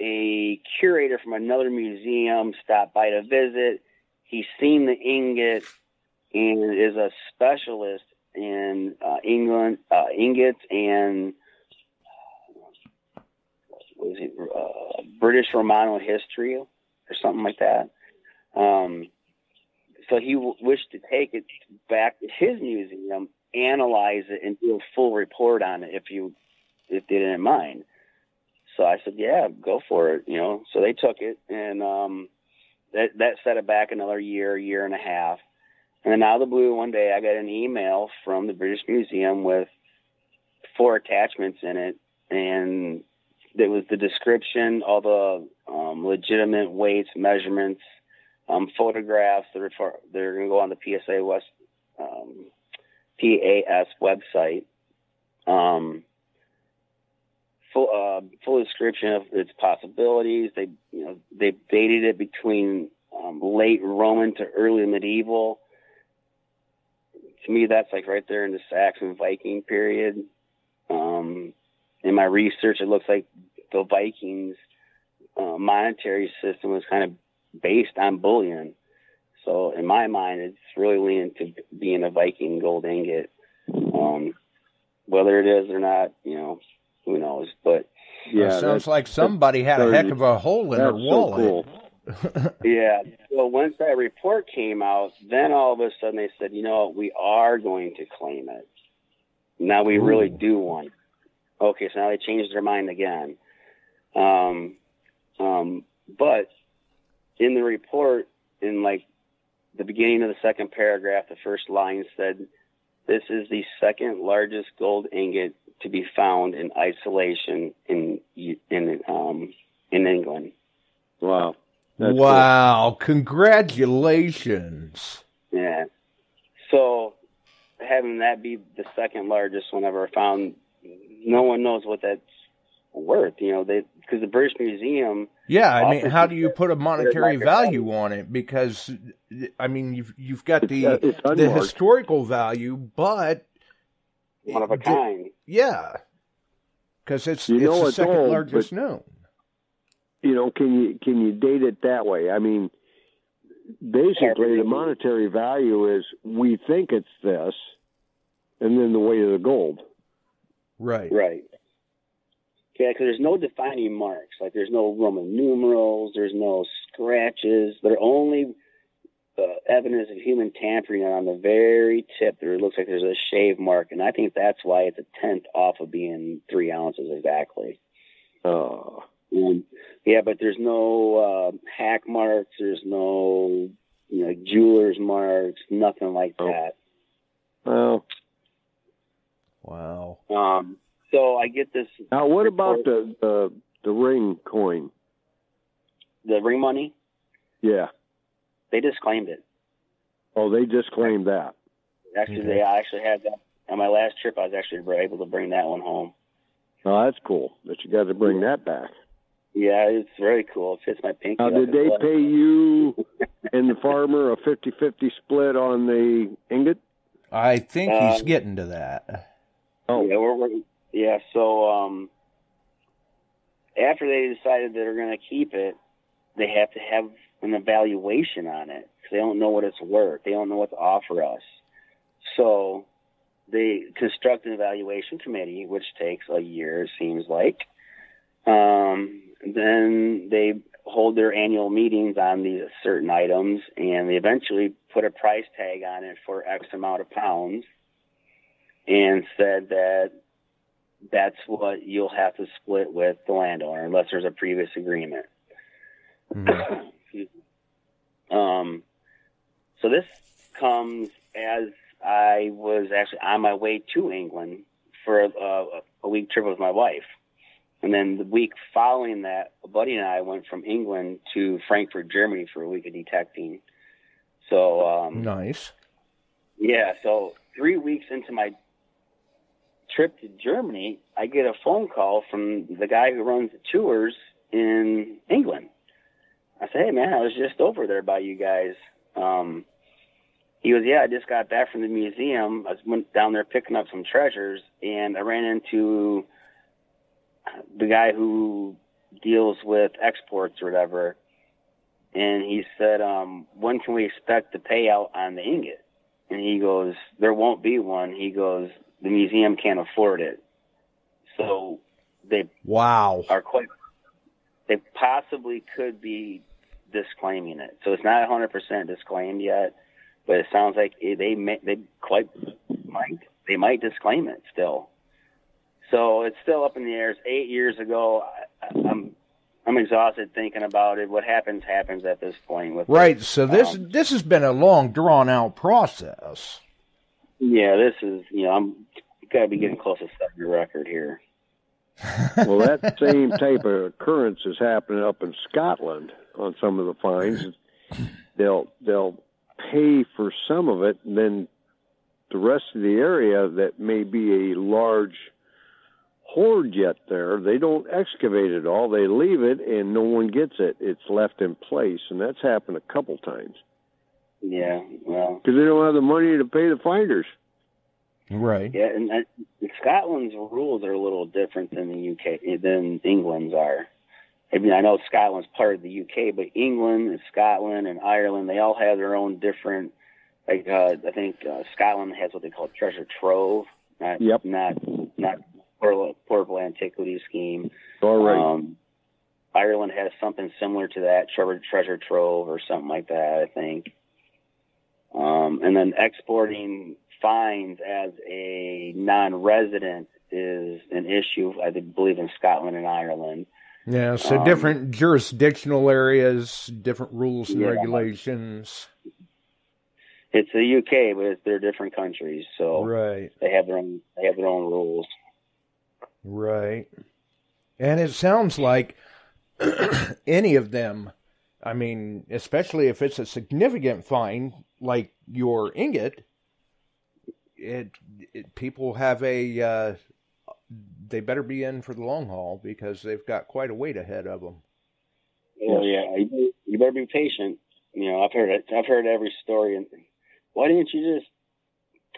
a curator from another museum stopped by to visit. He's seen the ingot and is a specialist in uh, England uh, ingots and was it uh, British Romano history or something like that. Um, so he w- wished to take it back to his museum, analyze it, and do a full report on it if you if they didn't mind. So I said, yeah, go for it. You know, so they took it, and um, that that set it back another year, year and a half. And then out of the blue, one day I got an email from the British Museum with four attachments in it, and it was the description, all the um, legitimate weights, measurements, um, photographs. They're they're going to go on the PSA West um, PAS website. Um, full uh, full description of its possibilities. They you know they dated it between um, late Roman to early medieval. To me, that's like right there in the Saxon Viking period. Um, in my research, it looks like the Vikings' uh, monetary system was kind of based on bullion. So in my mind, it's really leaning to being a Viking gold ingot. Um, whether it is or not, you know, who knows? But yeah, sounds like somebody had a heck of a hole in their That's so cool. yeah. So once that report came out, then all of a sudden they said, you know, what, we are going to claim it. Now we really do want. it. Okay, so now they changed their mind again. Um, um, but in the report, in like the beginning of the second paragraph, the first line said, "This is the second largest gold ingot to be found in isolation in in um, in England." Wow. That's wow! Congratulations. Yeah. So having that be the second largest one ever found, no one knows what that's worth. You know, they because the British Museum. Yeah, I mean, how do you put a monetary value on it? Because I mean, you've you've got the It's- it's the historical value, but one of a kind. yeah, because it's You it's know the it's second old, largest but- known. you know, can you can you date it that way? I mean, basically, the monetary value is we think it's this, and then the weight of the gold. Right. Right. Yeah, because there's no defining marks. Like there's no Roman numerals. There's no scratches. There are only uh, evidence of human tampering on the very tip. There looks like there's a shave mark, and I think that's why it's a tenth off of being three ounces exactly. Oh, Um, yeah, but there's no uh, hack marks. There's no you know jeweler's marks. Nothing like Oh. that. well. Wow. Um, so I get this Now, what about the the the ring coin? the ring money. Yeah. They disclaimed it. Oh, they disclaimed that. Actually, Okay. they I actually had that on my last trip. I was actually able to bring that one home. Oh, that's cool that you got to bring that back. Yeah, it's very cool. It fits my pinky. Now, did they well. pay you and the farmer a 50-50 split on the ingot? I think he's Um, getting to that. Oh, Yeah, we're, we're yeah. So um, after they decided they're going to keep it, they have to have an evaluation on it they don't know what it's worth. They don't know what to offer us. So they construct an evaluation committee, which takes a year, it seems like. Um, then they hold their annual meetings on these certain items, and they eventually put a price tag on it for X amount of pounds, and said that that's what you'll have to split with the landowner unless there's a previous agreement. Mhm. Um, so this comes as I was actually on my way to England for a, a week trip with my wife. And then the week following that, a buddy and I went from England to Frankfurt, Germany for a week of detecting. So, um, Nice. yeah, so three weeks into my trip to Germany, I get a phone call from the guy who runs the tours in England. I said, "Hey man, I was just over there by you guys." Um, he goes, "Yeah, I just got back from the museum. I was- went down there picking up some treasures, and I ran into the guy who deals with exports or whatever." And he said, um, "When can we expect the payout on the ingot?" And he goes, "There won't be one." He goes, "The museum can't afford it." So they Wow. are quite they possibly could be disclaiming it. So it's not 100% disclaimed yet, but it sounds like they may, they quite might they might disclaim it still. So it's still up in the air. It's eight years ago. I, I'm I'm exhausted thinking about it. What happens happens at this point. With right. So this um, this has been a long drawn out process. Yeah, this is you know I'm got to be getting close to setting your record here. well, that same type of occurrence is happening up in Scotland on some of the fines. They'll they'll pay for some of it, and then the rest of the area that may be a large hoard yet there, they don't excavate it all. They leave it, and no one gets it. It's left in place, and that's happened a couple times. Yeah, well, because they don't have the money to pay the finders. Right. Yeah, and, and Scotland's rules are a little different than the UK than England's are. I mean, I know Scotland's part of the UK, but England and Scotland and Ireland, they all have their own different. Like uh, I think uh, Scotland has what they call treasure trove, not yep. not not portable, antiquity scheme. All right. Um, Ireland has something similar to that, treasure treasure trove or something like that. I think. Um, and then exporting fines as a non-resident is an issue, I believe, in Scotland and Ireland. Yeah, so um, different jurisdictional areas, different rules and yeah, regulations. It's the UK, but it's, they're different countries, so right. they have their own they have their own rules. Right, and it sounds like any of them. I mean, especially if it's a significant fine like your ingot, it, it people have a uh, they better be in for the long haul because they've got quite a wait ahead of them. Oh yeah, you better be patient. You know, I've heard it. I've heard every story. And why didn't you just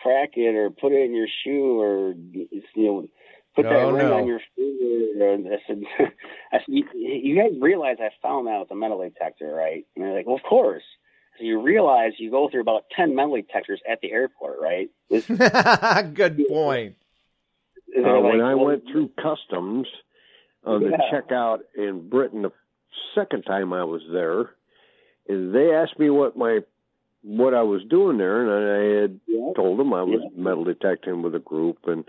crack it or put it in your shoe or you know put that ring no. on your finger? And I said, I said, you, you guys realize I found that with a metal detector, right? And they're like, well, of course. So you realize you go through about 10 metal detectors at the airport, right? Good point. Uh, like, when I well, went through customs on uh, yeah. the checkout in Britain the second time I was there, and they asked me what my what I was doing there, and I had yeah. told them I was yeah. metal detecting with a group. And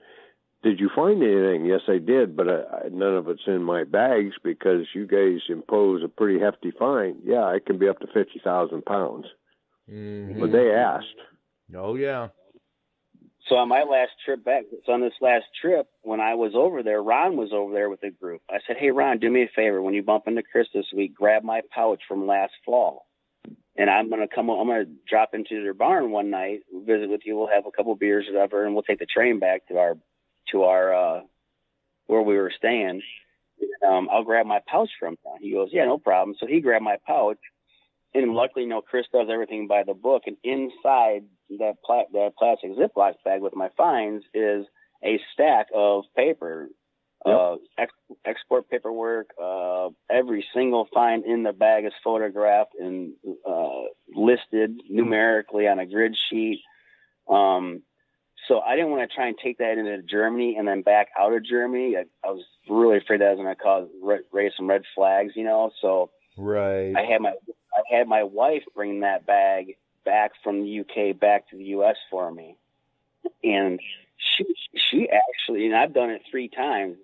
did you find anything? Yes, I did, but I, none of it's in my bags because you guys impose a pretty hefty fine. Yeah, it can be up to fifty thousand pounds. Mm-hmm. But they asked. Oh yeah. So on my last trip back, so on this last trip, when I was over there, Ron was over there with the group. I said, "Hey, Ron, do me a favor. When you bump into Chris this week, grab my pouch from last fall, and I'm gonna come. I'm gonna drop into their barn one night, visit with you. We'll have a couple beers, or whatever, and we'll take the train back to our to our uh, where we were staying. Um, I'll grab my pouch from him. He goes, "Yeah, no problem." So he grabbed my pouch, and luckily, you know, Chris does everything by the book, and inside that pla- that plastic Ziploc bag with my finds is a stack of paper, yep. uh, ex- export paperwork. Uh, every single find in the bag is photographed and uh, listed numerically on a grid sheet. Um, so I didn't want to try and take that into Germany and then back out of Germany. I, I was really afraid that was going to cause raise some red flags, you know. So right, I had my I had my wife bring that bag back from the UK back to the US for me. And she she actually and I've done it three times.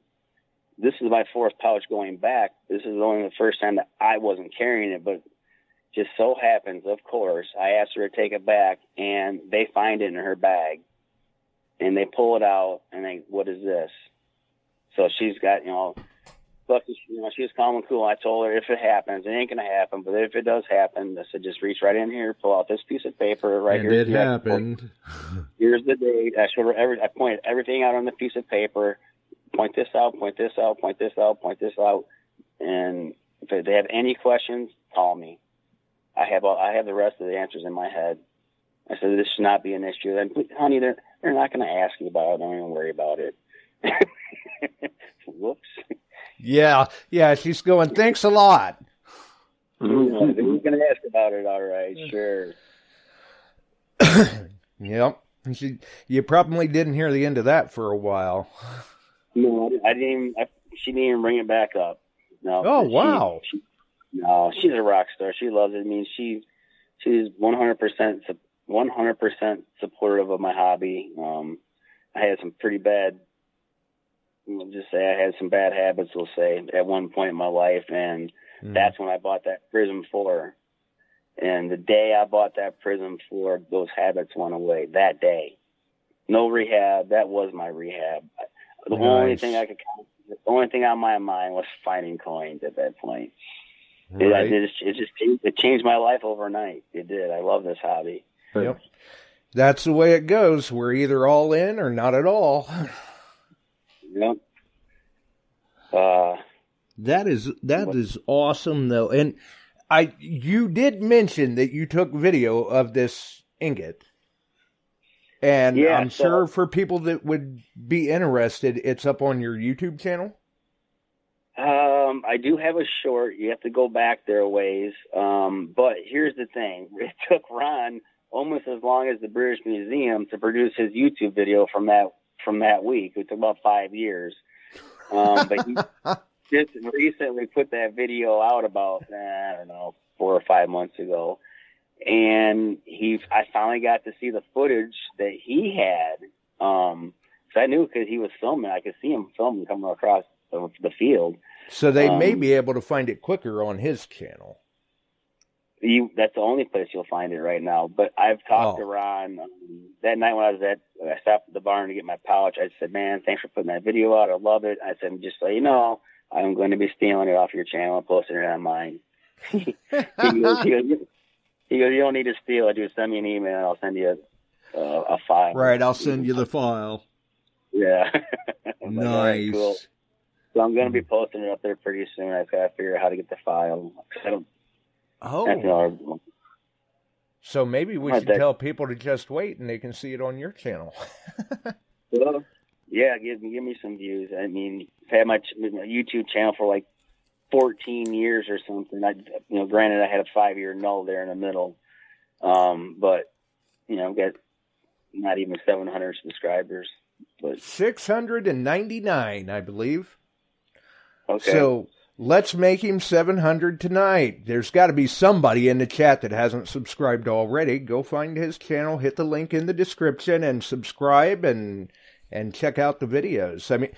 This is my fourth pouch going back. This is only the first time that I wasn't carrying it, but just so happens, of course, I asked her to take it back and they find it in her bag. And they pull it out and they what is this? So she's got, you know, but you know, she was calm and cool. I told her if it happens, it ain't gonna happen. But if it does happen, I said just reach right in here, pull out this piece of paper right and here. it happened. Here's the date. I showed her every. I pointed everything out on the piece of paper. Point this out. Point this out. Point this out. Point this out. And if they have any questions, call me. I have all, I have the rest of the answers in my head. I said this should not be an issue. And honey, they're they're not going to ask you about it. Don't even worry about it. Whoops. Yeah, yeah, she's going, thanks a lot. Mm-hmm. He's going to ask about it, all right, sure. yep. She, you probably didn't hear the end of that for a while. No, I didn't even, I, she didn't even bring it back up. no. Oh, She- wow. she- no, she's a rock star. She loves it. I mean, she she's one hundred percent one hundred percent supportive of my hobby. Um, I had some pretty bad. We'll just say I had some bad habits. We'll say at one point in my life, and Mm. that's when I bought that Prizm Four. And the day I bought that Prizm Four, those habits went away. That day, no rehab. That was my rehab. The only thing I could, the only thing on my mind was finding coins at that point. It, Right. it, just, it just it changed my life overnight. It did. I love this hobby. Yep. That's the way it goes. We're either all in or not at all. Yep. Uh, That is that is awesome though. And I you did mention that you took video of this ingot. And Yeah, I'm so- sure for people that would be interested, it's up on your YouTube channel. Um, I do have a short. You have to go back there a ways. Um, but here's the thing: it took Ron almost as long as the British Museum to produce his YouTube video from that from that week. It took about five years. Um, but he just recently put that video out about eh, I don't know four or five months ago, and he I finally got to see the footage that he had. Um, so I knew because he was filming, I could see him filming coming across the, the field. So they may Um, be able to find it quicker on his channel. You, that's the only place you'll find it right now. But I've talked Oh. to Ron um, that night when I was at. I stopped at the barn to get my pouch. I said, "Man, thanks for putting that video out. I love it." I said, "Just so you know, I'm going to be stealing it off your channel and posting it on mine." he, goes, he, goes, he goes, "You don't need to steal it. Just send me an email. and I'll send you a, uh, a file." Right, I'll send you the file. Yeah. I'm like, "All right, Nice. cool." So I'm going to be posting it up there pretty soon. I just got to figure out how to get the file. I don't. That's Oh, another so maybe we My should tell people to just wait and they can see it on your channel. Well, yeah, give me give me some views. I mean, I've had my, ch- my YouTube channel for like 14 years or something. I, you know, granted, I had a five year null there in the middle, um, but you know, I've got not even 700 subscribers. But 699, I believe. okay, So let's make him 700 tonight. There's got to be somebody in the chat that hasn't subscribed already. Go find his channel, hit the link in the description, and subscribe and and check out the videos. I mean,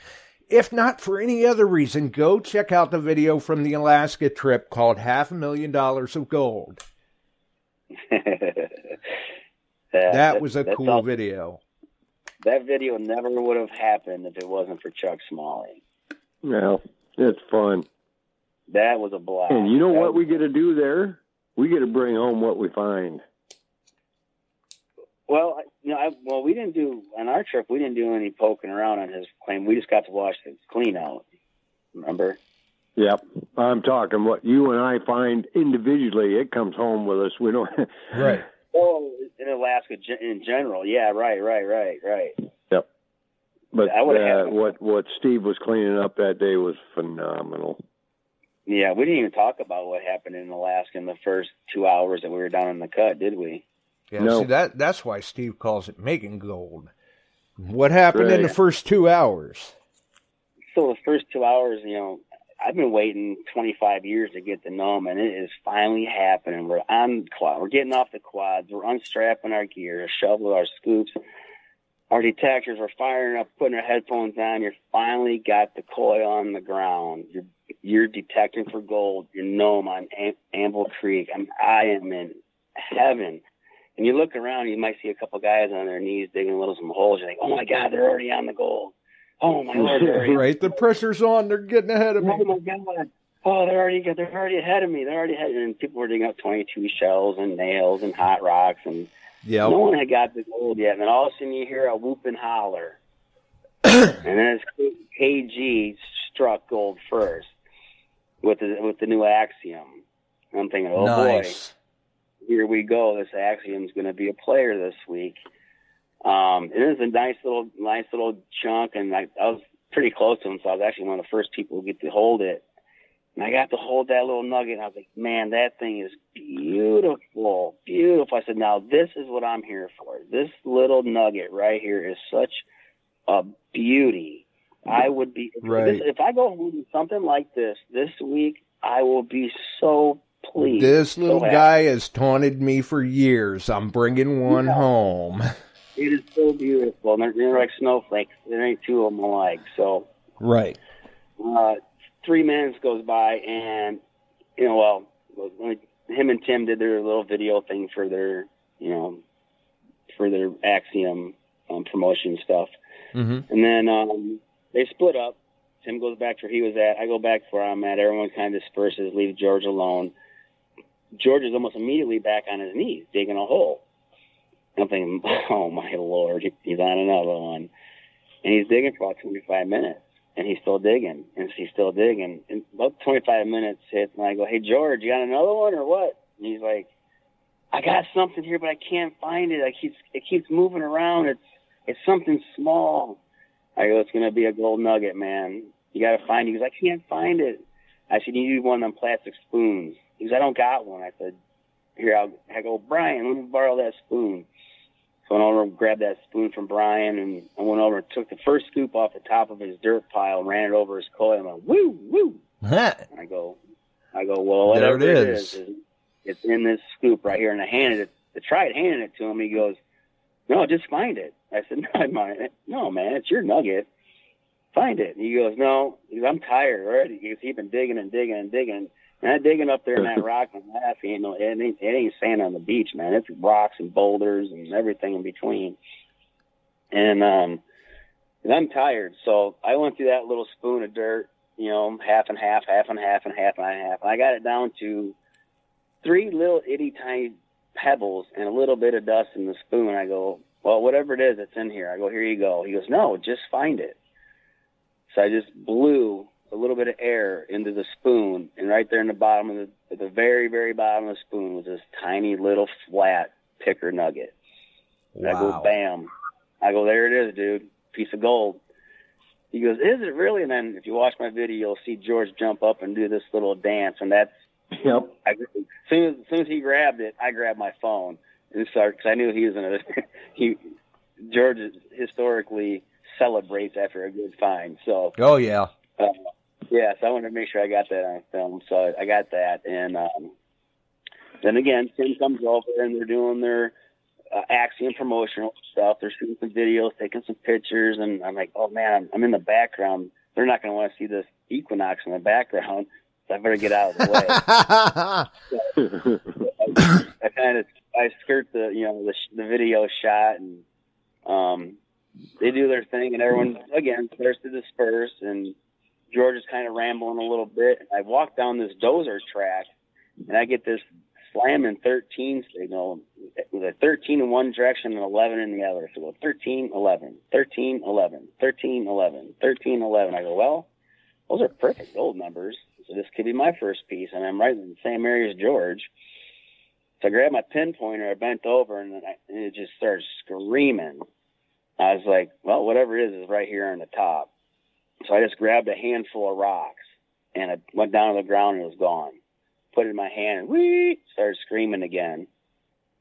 if not for any other reason, go check out the video from the Alaska trip called Half a Million Dollars of Gold. Yeah, That was a cool all- video. That video never would have happened if it wasn't for Chuck Smalley. Well, it's fun. That was a blast. And you know That what was- we get to do there? We get to bring home what we find. Well, I- you know, I, well, we didn't do on our trip. We didn't do any poking around on his claim. We just got to wash the clean out. Remember? Yep. I'm talking what you and I find individually. It comes home with us. We don't. Right. Oh, in Alaska in general. Yeah, right, right, right, right. Yep. But I uh, had- what what Steve was cleaning up that day was phenomenal. Yeah, we didn't even talk about what happened in Alaska in the first two hours that we were down in the cut, did we? Yeah, No. see that that's why Steve calls it making gold. What happened in the first two hours? So the first two hours, you know, I've been waiting 25 years to get to know him, and it is finally happening. We're on quad. We're getting off the quads. We're unstrapping our gear, our shovel, our scoops, our detectors. We're firing up, putting our headphones on. You're finally got the coil on the ground. You're you're detecting for gold. You're Nome on Am- Anvil Creek. I'm, I am in heaven. And you look around, you might see a couple guys on their knees digging a little some holes. You're like, oh my God, they're already on the gold. Oh my Lord, already Right, the pressure's on. They're getting ahead of me. Oh my god! Oh, they're already they're already ahead of me. They're already ahead, and people were digging up twenty-two shells and nails and hot rocks, and Yeah. no one had got the gold yet. And then all of a sudden, you hear a whoop and holler, and then it's KG struck gold first with the with the new Axiom. I'm thinking, oh nice. boy, here we go. This Axiom's going to be a player this week. Um, it is a nice little, nice little chunk, and I, I was pretty close to him, so I was actually one of the first people to get to hold it. And I got to hold that little nugget, and I was like, man, that thing is beautiful, beautiful. I said, now this is what I'm here for. This little nugget right here is such a beauty. I would be if, Right. this, if I go home with something like this this week. I will be so pleased. This little happy. guy has taunted me for years. I'm bringing one Yeah. home. It is so beautiful. And they're, they're like snowflakes. There ain't two of them alike. So Right. uh, three minutes goes by, and you know, well, him and Tim did their little video thing for their, you know, for their Axiom um, promotion stuff, Mm-hmm. and then um, they split up. Tim goes back to where he was at. I go back to where I'm at. Everyone kind of disperses, leaves George alone. George is almost immediately back on his knees, digging a hole. I'm thinking, oh my lord, he's on another one, and he's digging for about 25 minutes and he's still digging, and he's still digging. And about 25 minutes hits, and I go, "Hey George, you got another one or what?" And he's like, "I got something here, but I can't find it. I keeps it keeps moving around. It's it's something small." I go, "It's gonna be a gold nugget, man. You gotta find it." He goes, "I can't find it." I said, "You need one of them plastic spoons." He goes, "I don't got one." I said, "Here, I'll." I go, "Brian, let me borrow that spoon." So I went over and grabbed that spoon from Brian, and I went over and took the first scoop off the top of his dirt pile and ran it over his coil. And went, woo, woo. And I go, I go, well, whatever it it is. is, it's in this scoop right here. And I handed it, I tried handing it to him. He goes, no, just find it. I said, no, I mind it. No, man, it's your nugget. Find it. And he goes, no, he goes, I'm tired already. He he's been digging and digging and digging. And I'm digging up there in that rock and laugh. Ain't no, it ain't, it ain't sand on the beach, man. It's rocks and boulders and everything in between. And um, and I'm tired, so I went through that little spoon of dirt, you know, half and half, half and half, and half and half. And I got it down to three little itty tiny pebbles and a little bit of dust in the spoon. I go, well, whatever it is, it's in here. I go, here you go. He goes, no, just find it. So I just blew a little bit of air into the spoon, and right there in the bottom of the, at the very, very bottom of the spoon was this tiny little flat picker nugget. And I go, bam. I go, there it is, dude. Piece of gold. He goes, is it really? And then if you watch my video, you'll see George jump up and do this little dance, and that's Yep. I, as soon as, as soon as he grabbed it, I grabbed my phone and started because I knew he was gonna. he George historically celebrates after a good find, so Oh yeah. uh, yeah. So I wanted to make sure I got that on film, so I got that, and um, then again, Tim comes over and they're doing their uh, Axiom promotional stuff. They're shooting some videos, taking some pictures, and I'm like, oh man, I'm, I'm in the background. They're not going to want to see this equinox in the background, I better get out of the way. I kind of I skirt the you know the the video shot and um they do their thing and everyone again starts to disperse and George is kind of rambling a little bit. And I walk down this dozer track and I get this slamming 13 signal with a 13 in one direction and 11 in the other. So I go 13 11 13 11 13 11 13 11 I go well those are perfect old numbers so this could be my first piece and I'm right in the same area as George so I grabbed my pinpointer, I bent over, and, I, and it just started screaming. I was like, well, whatever it is is right here on the top. So I just grabbed a handful of rocks, and I went down to the ground and it was gone. Put it in my hand, and whee, started screaming again.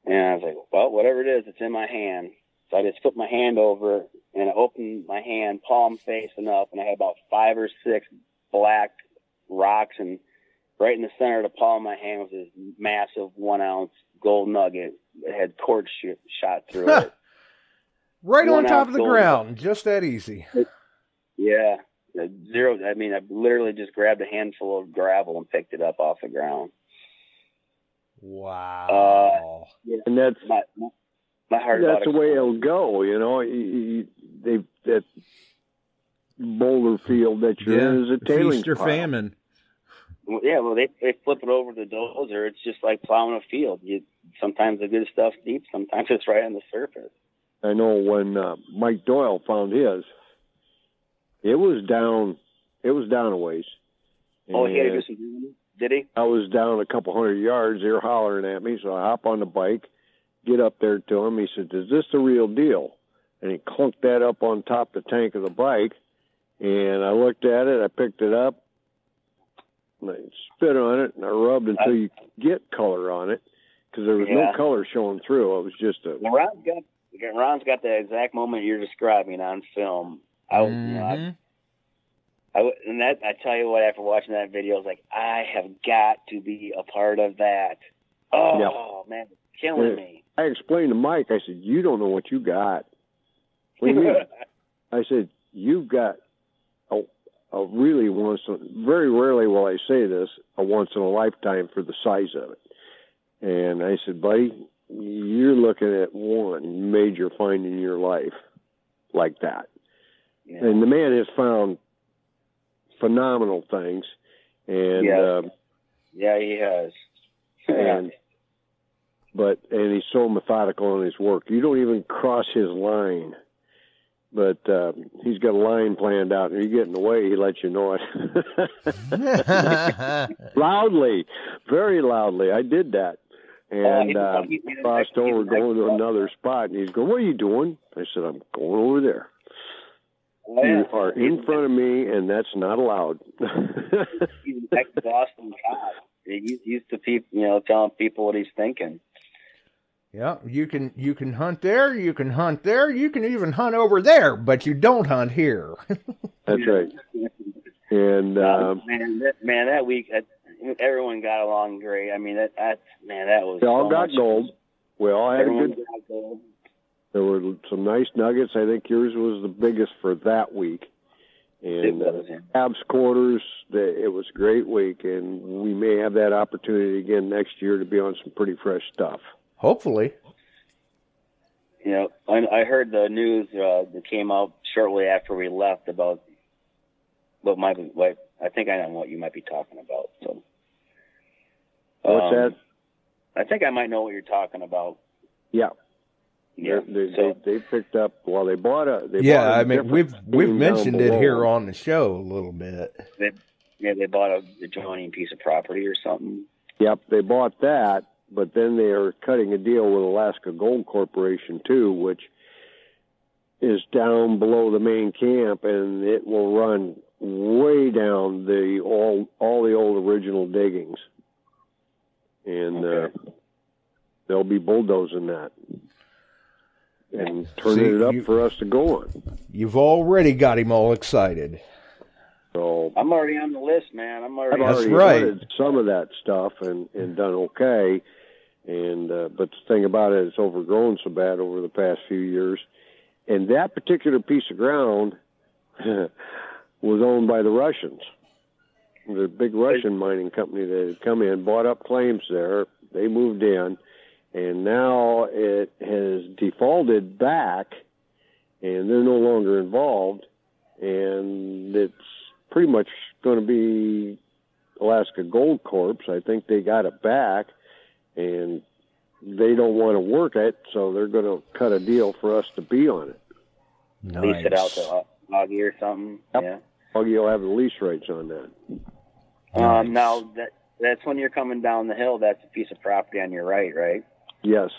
And I was like, well, whatever it is, it's in my hand. So I just put my hand over, and I opened my hand, palm facing up, and I had about five or six black rocks and right in the center of the palm of my hand was this massive one ounce gold nugget that had quartz sh- shot through it. Right on top of the gold. ground, just that easy. Yeah. Zero. I mean, I literally just grabbed a handful of gravel and picked it up off the ground. Wow. Uh, yeah. And that's My my, my heart. that's the way it'll go. You know, You- you- they that boulder field that you're in is a tailings feast or pile. famine. Well, Yeah, well, they they flip it over the dozer. It's just like plowing a field. You sometimes the good stuff's deep, sometimes it's right on the surface. I know when uh, Mike Doyle found his, it was down. It was down a ways. Oh, he had to do And some. digging? Did he? I was down a couple hundred yards. They were hollering at me, so I hop on the bike, get up there to him. He said, "Is this the real deal?" And he clunked that up on top the tank of the bike, and I looked at it. I picked it up, and I spit on it, and I rubbed until you get color on it, because there was Yeah. no color showing through. It was just a Well, Ron's got Ron's got the exact moment you're describing on film. I, was you know, I, Mhm. I w- and that I tell you what, after watching that video, I was like, I have got to be a part of that. Oh man, killing Yeah. me. I explained to Mike. I said, "You don't know what you got." What do you mean? I said, "You've got a, a really once. Very rarely will I say this. A once in a lifetime for the size of it." And I said, "Buddy, you're looking at one major find in your life like that." Yeah. And the man has found phenomenal things, and Yeah. um, yeah, he has. and but and he's so methodical in his work. You don't even cross his line, but uh, he's got a line planned out, and you get in the way, he lets you know it loudly, very loudly. I did that, and he's- uh, he's- he's- crossed he's- over, going to another spot, and he's going, "What are you doing?" I said, "I'm going over there." Oh, yeah. You are in front of me, and that's not allowed. He's an ex-Boston cop. He's used to people, you know, telling people what he's thinking. Yeah, you can you can hunt there, you can hunt there, you can even hunt over there, but you don't hunt here. That's right. And uh, man, that, man, that week that, everyone got along great. I mean, that, that man, that was they all so got much- gold. We all had a good got gold. There were some nice nuggets. I think yours was the biggest for that week. And It was, uh. Abs quarters, the- it was a great week, and we may have that opportunity again next year to be on some pretty fresh stuff. Hopefully. You know, I, I heard the news uh, that came out shortly after we left about what might be. What I think I know what you might be talking about. So, What's um, that? I think I might know what you're talking about. Yeah, Yeah. they, they, so, they, they picked up. Well, they bought a. They yeah, bought a I mean we've we've mentioned it here on the show a little bit. they, yeah, they bought a adjoining piece of property or something. Yep, they bought that, but then they are cutting a deal with Alaska Gold Corporation too, which is down below the main camp, and it will run way down the all all the old original diggings, and Okay. uh, they'll be bulldozing that and turning See, it up you- for us to go on. You've already got him all excited. So I'm already on the list, man. I'm I've already. That's already right. some of that stuff and and done okay. And uh, but the thing about it, it's overgrown so bad over the past few years. And that particular piece of ground was owned by the Russians. The big Russian mining company that had come in, bought up claims there. They moved in, and now it has defaulted back, and they're no longer involved. And it's pretty much going to be Alaska Gold Corp. I think they got it back, and they don't want to work it, so they're going to cut a deal for us to be on it. lease it out to Augie or something. Yep. Yeah. Augie will have the lease rights on that. Um, now that that's when you're coming down the hill. That's a piece of property on your right, right? Yes.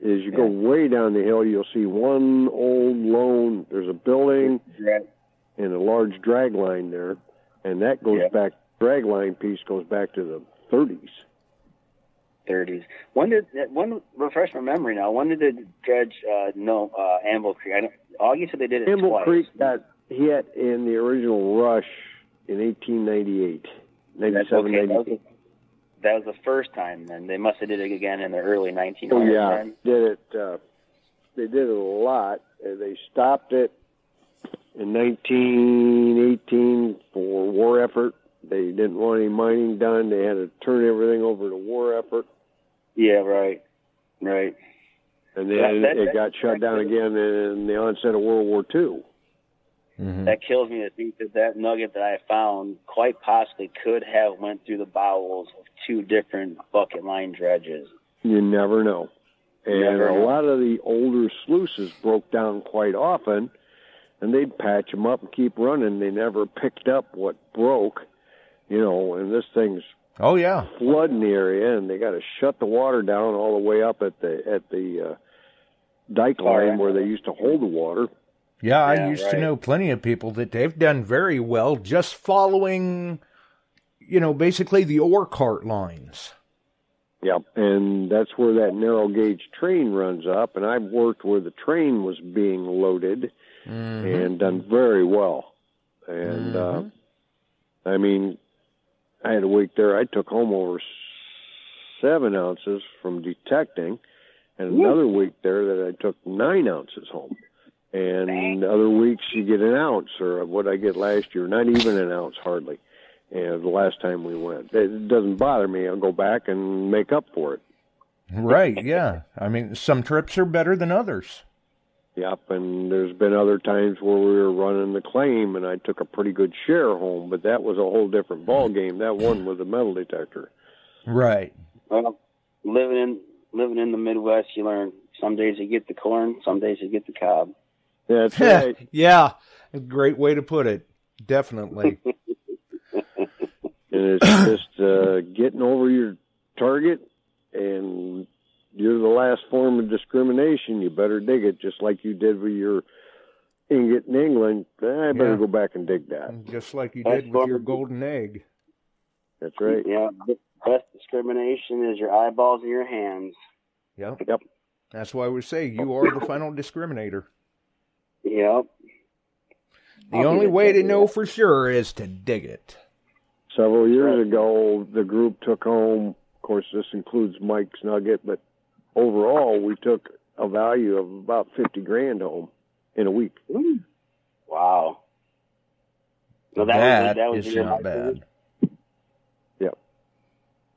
As you go way down the hill, you'll see one old lone. There's a building Right. And a large drag line there, and that goes Yeah. back. Drag line piece goes back to the 30s. Thirties. When did when refresh my memory now? When did the dredge uh, no uh, Anvil Creek? I don't, Augie said they did it Campbell twice. Creek got hit in the original rush in 1898, That's 97, okay. That was, the, that was the first time. Then they must have did it again in the early 1900s. Oh yeah, then. did it. Uh, they did it a lot. They stopped it in 1918 for war effort. They didn't want any mining done. They had to turn everything over to war effort, Yeah. Right. Right. and then that- it that- got shut down again in the onset of World War II. Mhm. That kills me to think that that nugget that I found quite possibly could have went through the bowels of two different bucket line dredges. You never know. And Never a know. lot of the older sluices broke down quite often, and they'd patch them up and keep running. They never picked up what broke, you know. And this thing's Oh yeah. flooding the area, and they got to shut the water down all the way up at the at the uh, dike line end. where they used to hold the water. Yeah, I Yeah, used to know plenty of people that they've done very well just following, you know, basically the ore cart lines. Yep, and that's where that narrow gauge train runs up. And I've worked where the train was being loaded Mhm. and done very well. And uh, Mhm. I mean, I had a week there. I took home over seven ounces from detecting, and another week there that I took nine ounces home. And other weeks you get an ounce, or what I get last year, not even an ounce hardly. And the last time we went, it doesn't bother me. I'll go back and make up for it. Right, yeah. I mean, some trips are better than others. Yep, and there's been other times where we were running the claim, and I took a pretty good share home, but that was a whole different ball game. That one was a metal detector. Right. Well, living in living in the Midwest, you learn some days you get the corn, some days you get the cob. That's right. yeah, a great way to put it. Definitely. and it's just uh, getting over your target, and you're the last form of discrimination. You better dig it, just like you did with your ingot in England. Eh, I better Yeah. go back and dig that. Just like you That's did with your golden egg. That's right. Yeah, best discrimination is your eyeballs and your hands. Yep. Yep. That's why we say you are the final discriminator. Yep. The I'll only way to judge know for sure is to dig it. Several years ago, the group took home. Of course, this includes Mike's Nugget, but overall, we took a value of about fifty grand home in a week. Wow. So that, that was that was is your not Mike bad. Yep,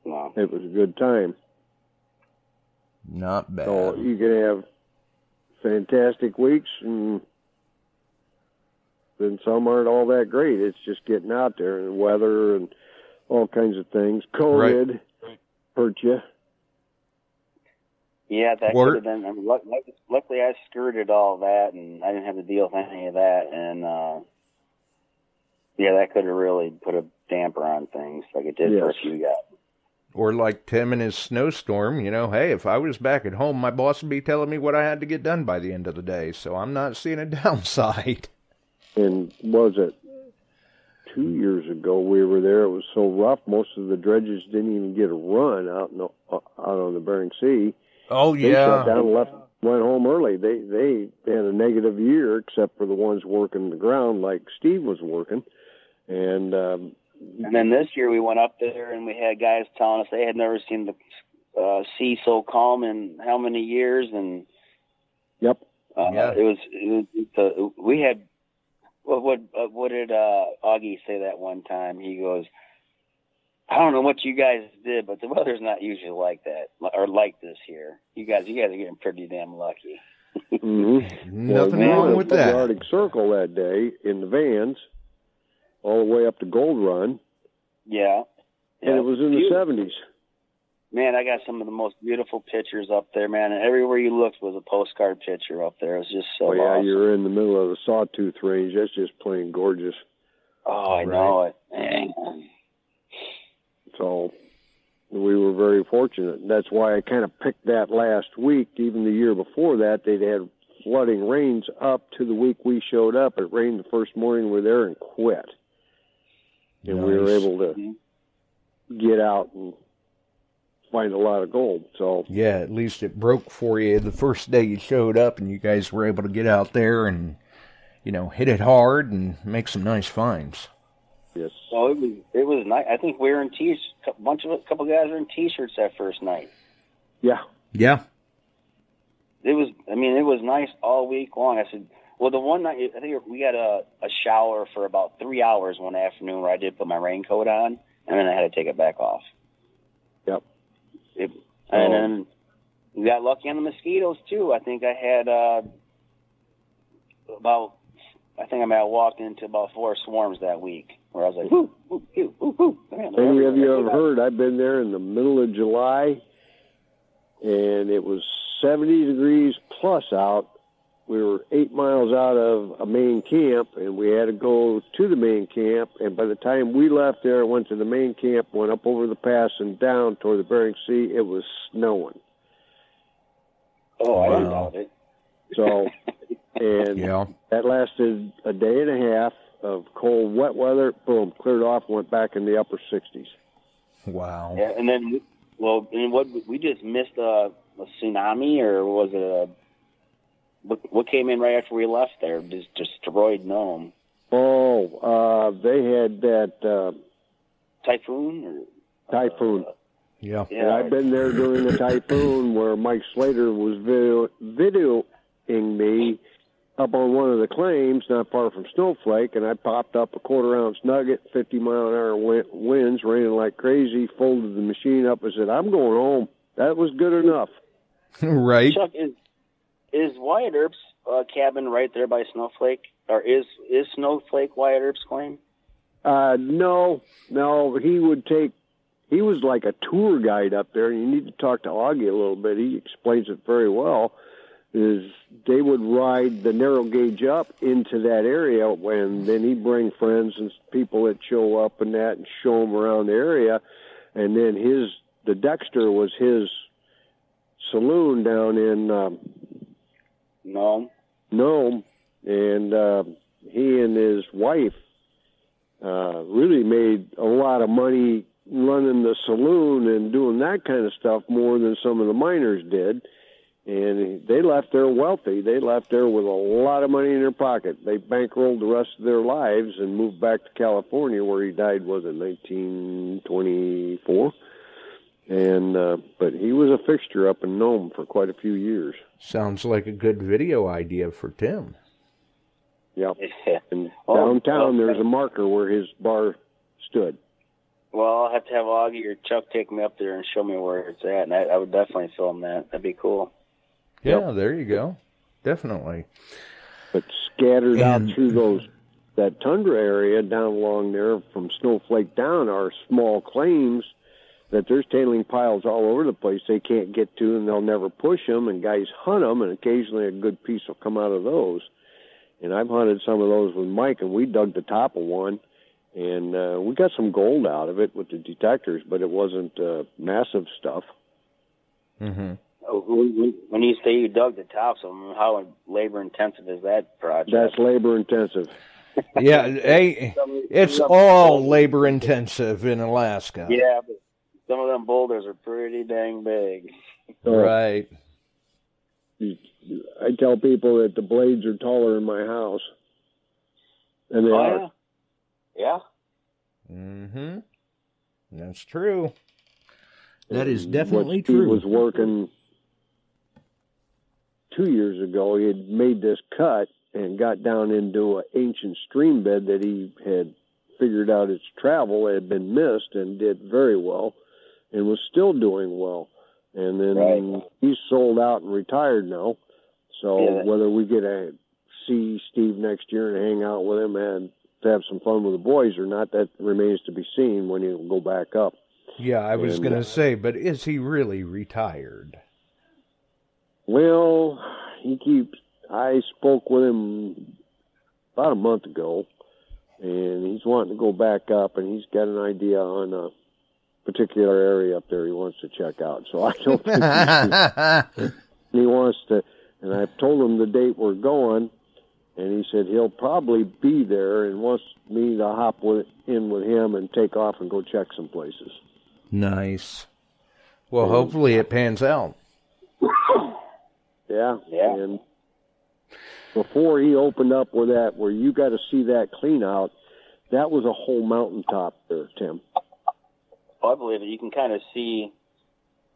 No. it was a good time. Not bad. So you can have fantastic weeks, and then some aren't all that great. It's just getting out there and weather and all kinds of things. COVID hurt you. Yeah, that Or- could have been. I mean, luck, luck, luckily, I skirted all that, and I didn't have to deal with any of that. And uh yeah, that could have really put a damper on things, like it did for a few guys. Or like Tim and his snowstorm, you know, hey, if I was back at home, my boss would be telling me what I had to get done by the end of the day. So I'm not seeing a downside. And was it two years ago we were there? It was so rough. Most of the dredges didn't even get a run out in the, uh, out on the Bering Sea. Oh yeah. Shut down, and left, went home early. They they had a negative year, except for the ones working the ground, like Steve was working. And um, And then this year we went up there, and we had guys telling us they had never seen the uh, sea so calm in how many years, and yep, uh, Yeah. it was. It was the, we had. What what uh, what did uh, Augie say that one time? He goes, "I don't know what you guys did, but the weather's not usually like that or like this here. You guys, you guys are getting pretty damn lucky." mm-hmm. Nothing we wrong with to the that. Arctic Circle that day in the vans, all the way up to Gold Run, Yeah. and it was in the seventies. Man, I got some of the most beautiful pictures up there, man. And everywhere you looked was a postcard picture up there. It was just so Oh yeah, awesome. you're in the middle of the Sawtooth Range. That's just plain gorgeous. Oh, I Right. know it. Man. So we were very fortunate. That's why I kind of picked that last week. Even the year before that, they'd had flooding rains up to the week we showed up. It rained the first morning we were there and quit. And we were able to mm-hmm. get out and find a lot of gold. So Yeah, at least it broke for you the first day you showed up, and you guys were able to get out there and, you know, hit it hard and make some nice finds. Yes, So it was it was nice. I think we were in t a bunch of a couple guys were in t-shirts that first night. yeah, Yeah. It was I mean it was nice all week long. I said, well, the one night I think we got a a shower for about three hours one afternoon where I did put my raincoat on and then I had to take it back off. Yep. It, and Oh. then we got lucky on the mosquitoes too. I think I had uh about I think I might have walked into about four swarms that week where I was like, whoo, whoo, whoo, whoo, whoo. Man, they're Any of you everywhere. ever heard? I've been there in the middle of July, and it was 70 degrees plus out. We were eight miles out of a main camp, and we had to go to the main camp. And by the time we left there, went to the main camp, went up over the pass and down toward the Bering Sea, it was snowing. Oh, I didn't Wow. doubt it. So, and Yeah. that lasted a day and a half of cold, wet weather. Boom, cleared off, went back in the upper 60s. Wow. Yeah, and then, well, and what we just missed a, a tsunami, or was it a what, what came in right after we left there? Just destroyed Nome. Oh, uh, they had that uh, Typhoon Or, typhoon. Yeah. And I've been there during the typhoon where Mike Slater was video, videoing me up on one of the claims not far from Snowflake, and I popped up a quarter ounce nugget, 50 mile an hour winds, raining like crazy, folded the machine up and said, I'm going home. That was good enough. right. Chuck is is Wyatt Earp's uh, cabin right there by Snowflake, or is is Snowflake Wyatt Earp's claim? Uh, no, no, he would take, he was like a tour guide up there. You need to talk to Augie a little bit. He explains it very well. Is they would ride the narrow gauge up into that area and then he'd bring friends and people that show up and that and show them around the area. And then his, the Dexter was his saloon down in, um, No. Nome, and uh, he and his wife uh, really made a lot of money running the saloon and doing that kind of stuff more than some of the miners did. And they left there wealthy. They left there with a lot of money in their pocket. They bankrolled the rest of their lives and moved back to California, where he died. Was it 1924? And uh, but he was a fixture up in Nome for quite a few years. Sounds like a good video idea for Tim. Yep. And Oh, downtown, well, there's a marker where his bar stood. Well, I'll have to have Augie or Chuck take me up there and show me where it's at, and I, I would definitely film that. That'd be cool. Yeah, there you go. Definitely. But scattered out through those that tundra area down along there from Snowflake down are small claims that there's tailing piles all over the place they can't get to and they'll never push them and guys hunt them and occasionally a good piece will come out of those and I've hunted some of those with Mike and we dug the top of one and uh, we got some gold out of it with the detectors but it wasn't uh, massive stuff Mm-hmm. Oh, When when- when you say you dug the tops of them, how labor intensive is that project? that's labor intensive Yeah, hey, it's all labor intensive in Alaska. Yeah, but some of them boulders are pretty dang big. Right. I tell people that the blades are taller in my house and they Oh, are yeah. Mm-hmm. That's true. That is definitely what Steve true. was working two years ago. He had made this cut and got down into an ancient stream bed that he had figured out its travel had been missed and did very well, and was still doing well. And then Right. he's sold out and retired now. So Yeah. whether we get to see Steve next year and hang out with him and to have some fun with the boys or not, that remains to be seen when he'll go back up. Yeah, I was And, going uh, to say, but is he really retired? Well, he keeps. I spoke with him about a month ago, and he's wanting to go back up, and he's got an idea on a particular area up there he wants to check out. So I don't think he wants to. And I've told him the date we're going, and he said he'll probably be there and wants me to hop with, in with him and take off and go check some places. nice. Well, hopefully it pans out. Yeah. Yeah. And before he opened up with that, where you got to see that clean out, that was a whole mountaintop there, Tim. Oh, I believe it. You can kind of see.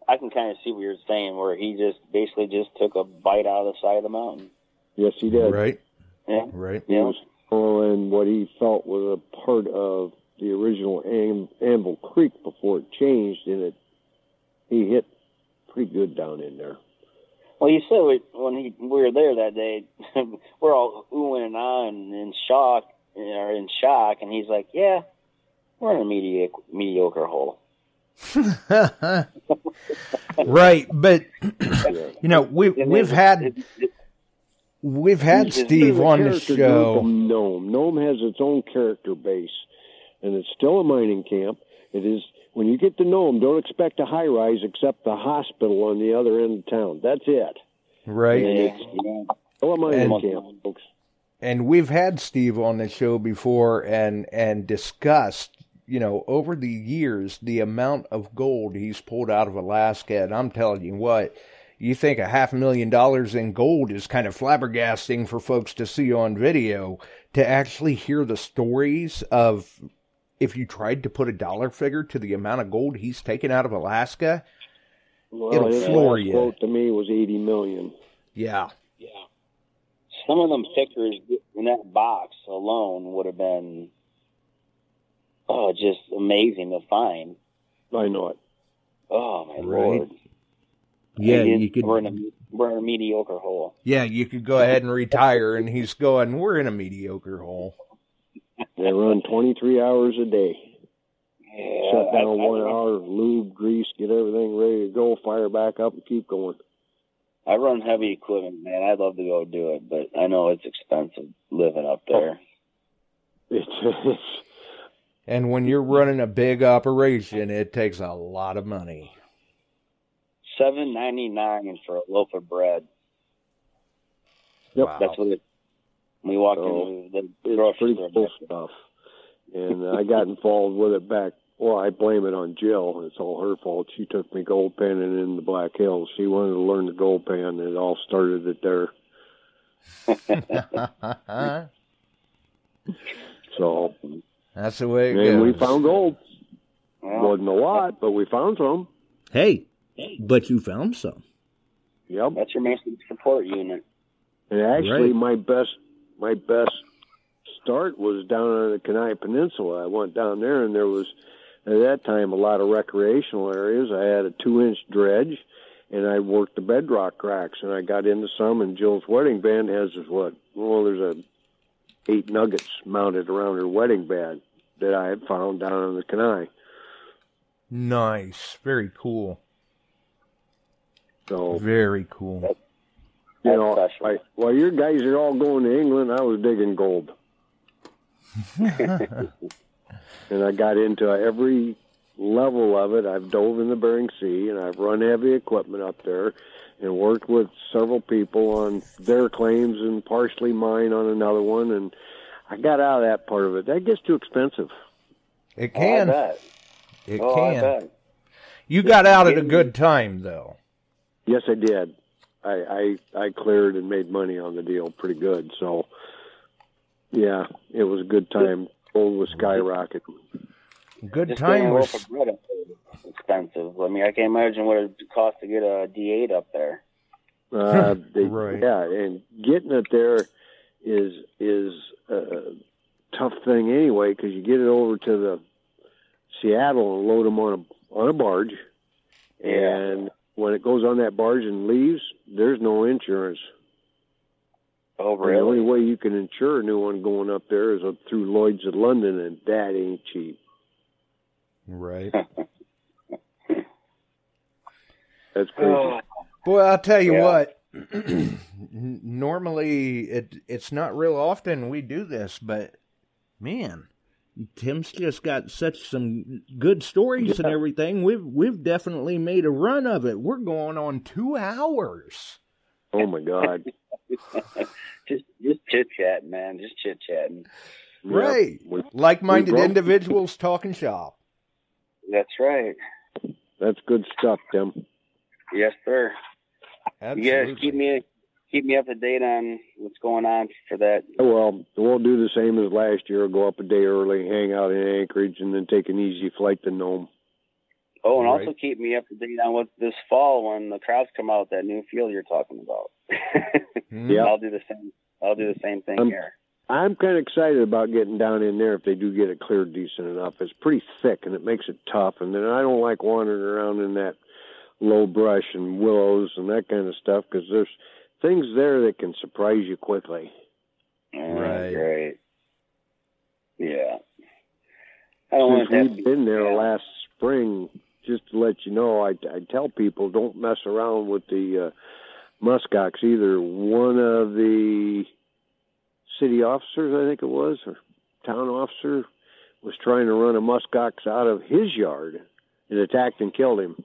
I can kind of see what you're saying, where he just basically just took a bite out of the side of the mountain. Yes, he did. Right. Yeah. Right. He was following what he felt was a part of the original An- Anvil Creek before it changed, and it he hit pretty good down in there. Well, you said we, when he, we were there that day, we're all oohing and ahhing in shock, or in shock, and he's like, "Yeah, we're in a mediocre, mediocre hole." right, but you know we've we've had we've had Steve on the show. of Nome. Nome has its own character base, and it's still a mining camp. It is when you get to Nome, don't expect a high rise except the hospital on the other end of town. That's it. Right. And it's still a mining And- camp, folks. and we've had Steve on the show before and and discussed you know over the years the amount of gold he's pulled out of Alaska and I'm telling you what you think a half million dollars in gold is kind of flabbergasting for folks to see on video. To actually hear the stories of if you tried to put a dollar figure to the amount of gold he's taken out of Alaska, Well, It'll his floor last you. quote to me was eighty million. yeah, yeah. Some of them stickers in that box alone would have been, oh, just amazing to find. I know it. Oh my Right. lord! Yeah, And you could. We're in a we're in a mediocre hole. yeah, you could go ahead and retire, and he's going, we're in a mediocre hole. They run twenty three hours a day. Yeah, Shut down I- one hour, lube, grease, get everything ready to go, fire back up, and keep going. I run heavy equipment, man. I'd love to go do it, but I know it's expensive living up oh. there. It's, it's And when you're running a big operation, it takes a lot of money. Seven ninety nine for a loaf of bread. Yep. Wow. That's what it. We walk So, into the it's grocery pretty store. cool stuff. And uh, I got involved with it back. Well, I blame it on Jill. It's all her fault. She took me gold panning in the Black Hills. She wanted to learn the gold pan, and it all started it there. So, That's the way it and we found gold. Well, Wasn't a lot, but we found some. Hey, but you found some. Yep. that's your main support unit. And actually, Right. my best my best start was down on the Kenai Peninsula. I went down there, and there was at that time a lot of recreational areas. I had a two inch dredge, and I worked the bedrock cracks, and I got into some. And Jill's wedding band has this what? Well, there's a eight nuggets mounted around her wedding band that I had found down on the Kenai. Nice. Very cool. So Very cool. You That's know, special. I, while your guys are all going to England, I was digging gold. and I got into every level of it. I've dove in the Bering Sea, and I've run heavy equipment up there, and worked with several people on their claims and partially mine on another one. And I got out of that part of it. That gets too expensive. It Oh, I can. bet. it oh, I can. bet. You got out at a good time, though. Yes, I did. I, I I cleared and made money on the deal pretty good. So, yeah, it was a good time. Gold was skyrocketing. Good Just time getting a loaf was. of bread up there is expensive. I mean, I can't imagine what it cost to get a D8 up there. Uh, they, Right. Yeah, and getting it there is is a tough thing anyway because you get it over to the Seattle and load them on a on a barge, and when it goes on that barge and leaves, there's no insurance. Oh, And The only way you can insure a new one going up there is up through Lloyd's of London, and that ain't cheap. Right. That's crazy. Oh, Boy, I'll tell you Yeah. what. Normally, it it's not real often we do this, but man, Tim's just got such some good stories and everything. We've we've definitely made a run of it. We're going on two hours. Oh my God! just just chit chatting, man. Just chit chatting. Yeah, right? we- Like-minded individuals talking shop. That's right. that's good stuff, Tim. Yes, sir. You guys keep me keep me up to date on what's going on for that. Well, we'll do the same as last year. Go up a day early, hang out in Anchorage, and then take an easy flight to Nome. Oh, and Right. also keep me up to date on what this fall when the crowds come out that new field you're talking about. Hmm? Yeah. I'll do the same. I'll do the same thing Um, here. I'm kind of excited about getting down in there if they do get it cleared decent enough. It's pretty thick and it makes it tough. And then I don't like wandering around in that low brush and willows and that kind of stuff because there's things there that can surprise you quickly. Right. Great. Yeah. I don't Since want that. to we've be- been there yeah. last spring, just to let you know, I, I tell people don't mess around with the uh, muskox either. One of the city officers, I think it was, or town officer, was trying to run a muskox out of his yard and attacked and killed him.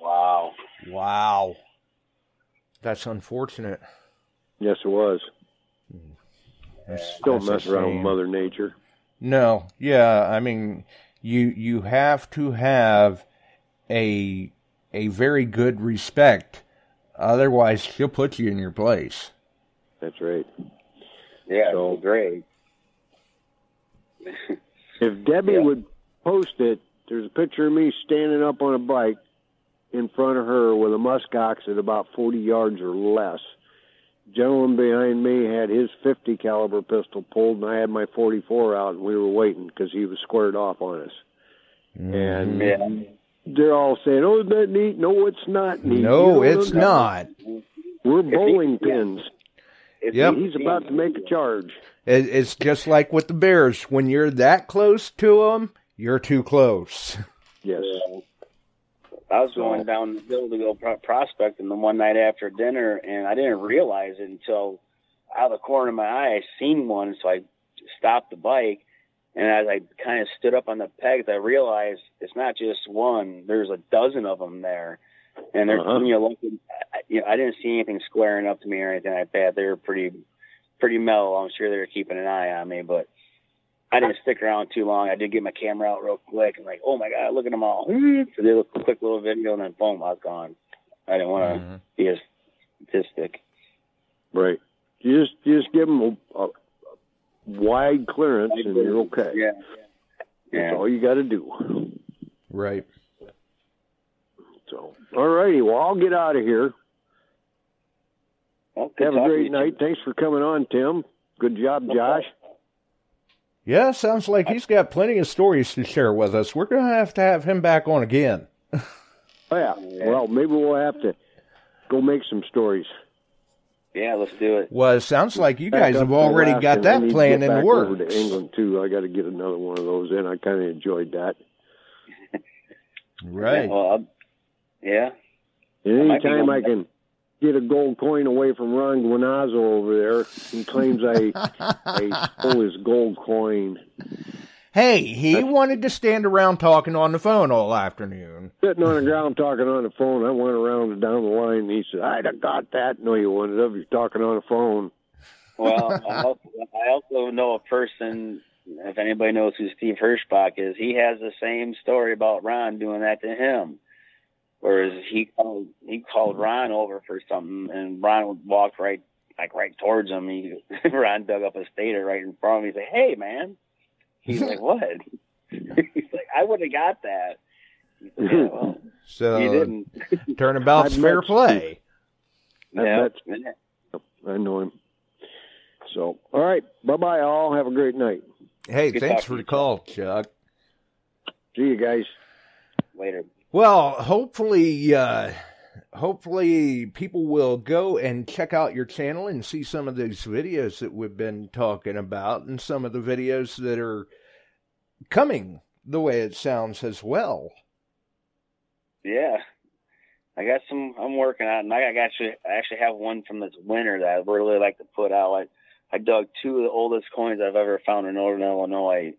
Wow. Wow. That's unfortunate. Yes, it was. That's- Don't that's mess around with. Mother Nature. No, yeah, I mean, you you have to have a a very good respect. Otherwise, she'll put you in your place. That's right. Yeah, So- great. If Debbie Yeah. would post it, there's a picture of me standing up on a bike in front of her with a muskox at about 40 yards or less. Gentleman behind me had his 50 caliber pistol pulled, and I had my 44 out, and we were waiting because he was squared off on us. And mm-hmm. Yeah. they're all saying, "Oh, isn't that neat?" No, it's not neat. No, You don't it's know. not. We're bowling yeah. pins. If Yep. he- He's about to make a charge. It, it's just like with the Bears. When you're that close to them, you're too close. Yes. I was going down the hill to go pro- prospecting the one night after dinner, and I didn't realize it until out of the corner of my eye, I seen one, so I stopped the bike. And as I kind of stood up on the pegs, I realized it's not just one. There's a dozen of them there, and they're Uh-huh. you know looking. I- You know, I didn't see anything squaring up to me or anything like that. They were pretty, pretty mellow. I'm sure they were keeping an eye on me, but I didn't stick around too long. I did get my camera out real quick and like, oh my god, look at them all. So did a quick little video and then boom, I was gone. I didn't want to mm-hmm. be a statistic. Right. You just you just give them a, a wide clearance, and you're okay. Yeah. That's all you got to do. Right. So, all righty. Well, I'll get out of here. Well, Have a great you. night. Thanks for coming on, Tim. Good job, Josh. Yeah, sounds like he's got plenty of stories to share with us. We're going to have to have him back on again. Oh, yeah. Well, maybe we'll have to go make some stories. Yeah, let's do it. Well, it sounds like you guys have already Alaska, got that plan in back the Over works. to England too. I got to get another one of those in. I kind of enjoyed that. Right. Well, yeah. And might anytime going I can get a gold coin away from Ron Guanazzo over there, he claims I I stole his gold coin. Hey, he wanted to stand around talking on the phone all afternoon. Sitting on the ground talking on the phone, I went around down the line. And he said, "I'd have got that." No, you wouldn't have. You're talking on the phone. Well, I also, I also know a person. If anybody knows who Steve Herschbach is, he has the same story about Ron doing that to him. Whereas he called, he called Ron over for something, and Ron walked right like right towards him. He Ron dug up a stater right in front of him. He said, "Hey, man." He's like, "What?" He's like, "I would have got that." He said, yeah, well, So, you didn't. turnabout's I've fair play. Yeah. That's- I know him. So, all right. Bye bye, all. Have a great night. Hey, Good thanks for the call, Chuck. See you guys. Later. Well, hopefully, uh, hopefully people will go and check out your channel and see some of these videos that we've been talking about and some of the videos that are coming the way it sounds as well. Yeah, I got some. I'm working on. And I actually, I actually have one from this winter that I really like to put out. I, I dug two of the oldest coins I've ever found in Northern Illinois.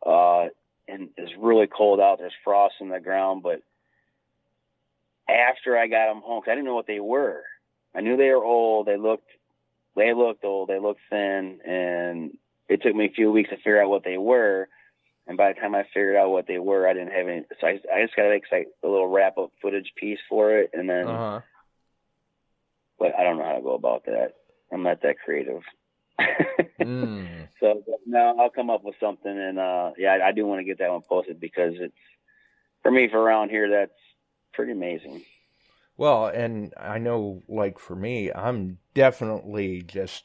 Uh, and it's really cold out. There's frost in the ground, but after I got them home, 'cause I didn't know what they were. I knew they were old. They looked, they looked old. They looked thin, and it took me a few weeks to figure out what they were. And by the time I figured out what they were, I didn't have any. So I, I just got to make like a little wrap up footage piece for it, and then. Uh-huh. But I don't know how to go about that. I'm not that creative. Mm. So no, I'll come up with something, and uh, yeah, I, I do want to get that one posted because it's for me for around here. That's pretty amazing. Well, and I know, like for me, I'm definitely just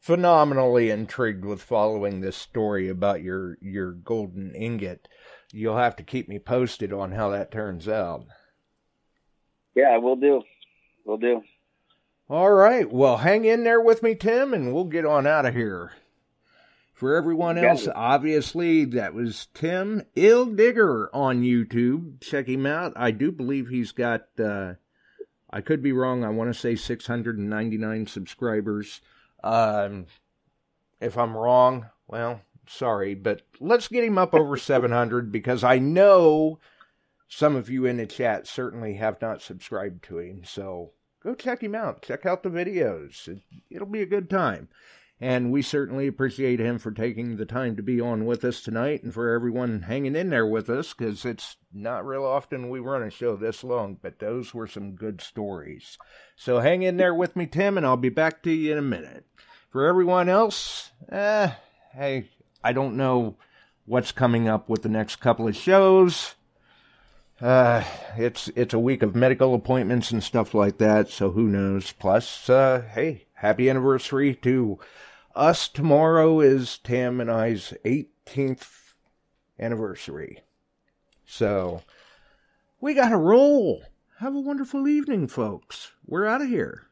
phenomenally intrigued with following this story about your your golden ingot. You'll have to keep me posted on how that turns out. Yeah, we'll do. We'll do. All right. Well, hang in there with me, Tim, and we'll get on out of here. For everyone else, obviously, that was Tim Ill Digger on YouTube. Check him out. I do believe he's got, uh, I could be wrong. I want to say 699 subscribers. Um, if I'm wrong, well, sorry, but let's get him up over 700 because I know some of you in the chat certainly have not subscribed to him. So go check him out. Check out the videos. It, it'll be a good time. And we certainly appreciate him for taking the time to be on with us tonight and for everyone hanging in there with us because it's not real often we run a show this long, but those were some good stories. So hang in there with me, Tim, and I'll be back to you in a minute. For everyone else, eh, hey, I don't know what's coming up with the next couple of shows. Uh, it's it's a week of medical appointments and stuff like that, so who knows? Plus, uh, hey, happy anniversary to us tomorrow is Tam and I's 18th anniversary. So, we got to roll. Have a wonderful evening, folks. We're out of here.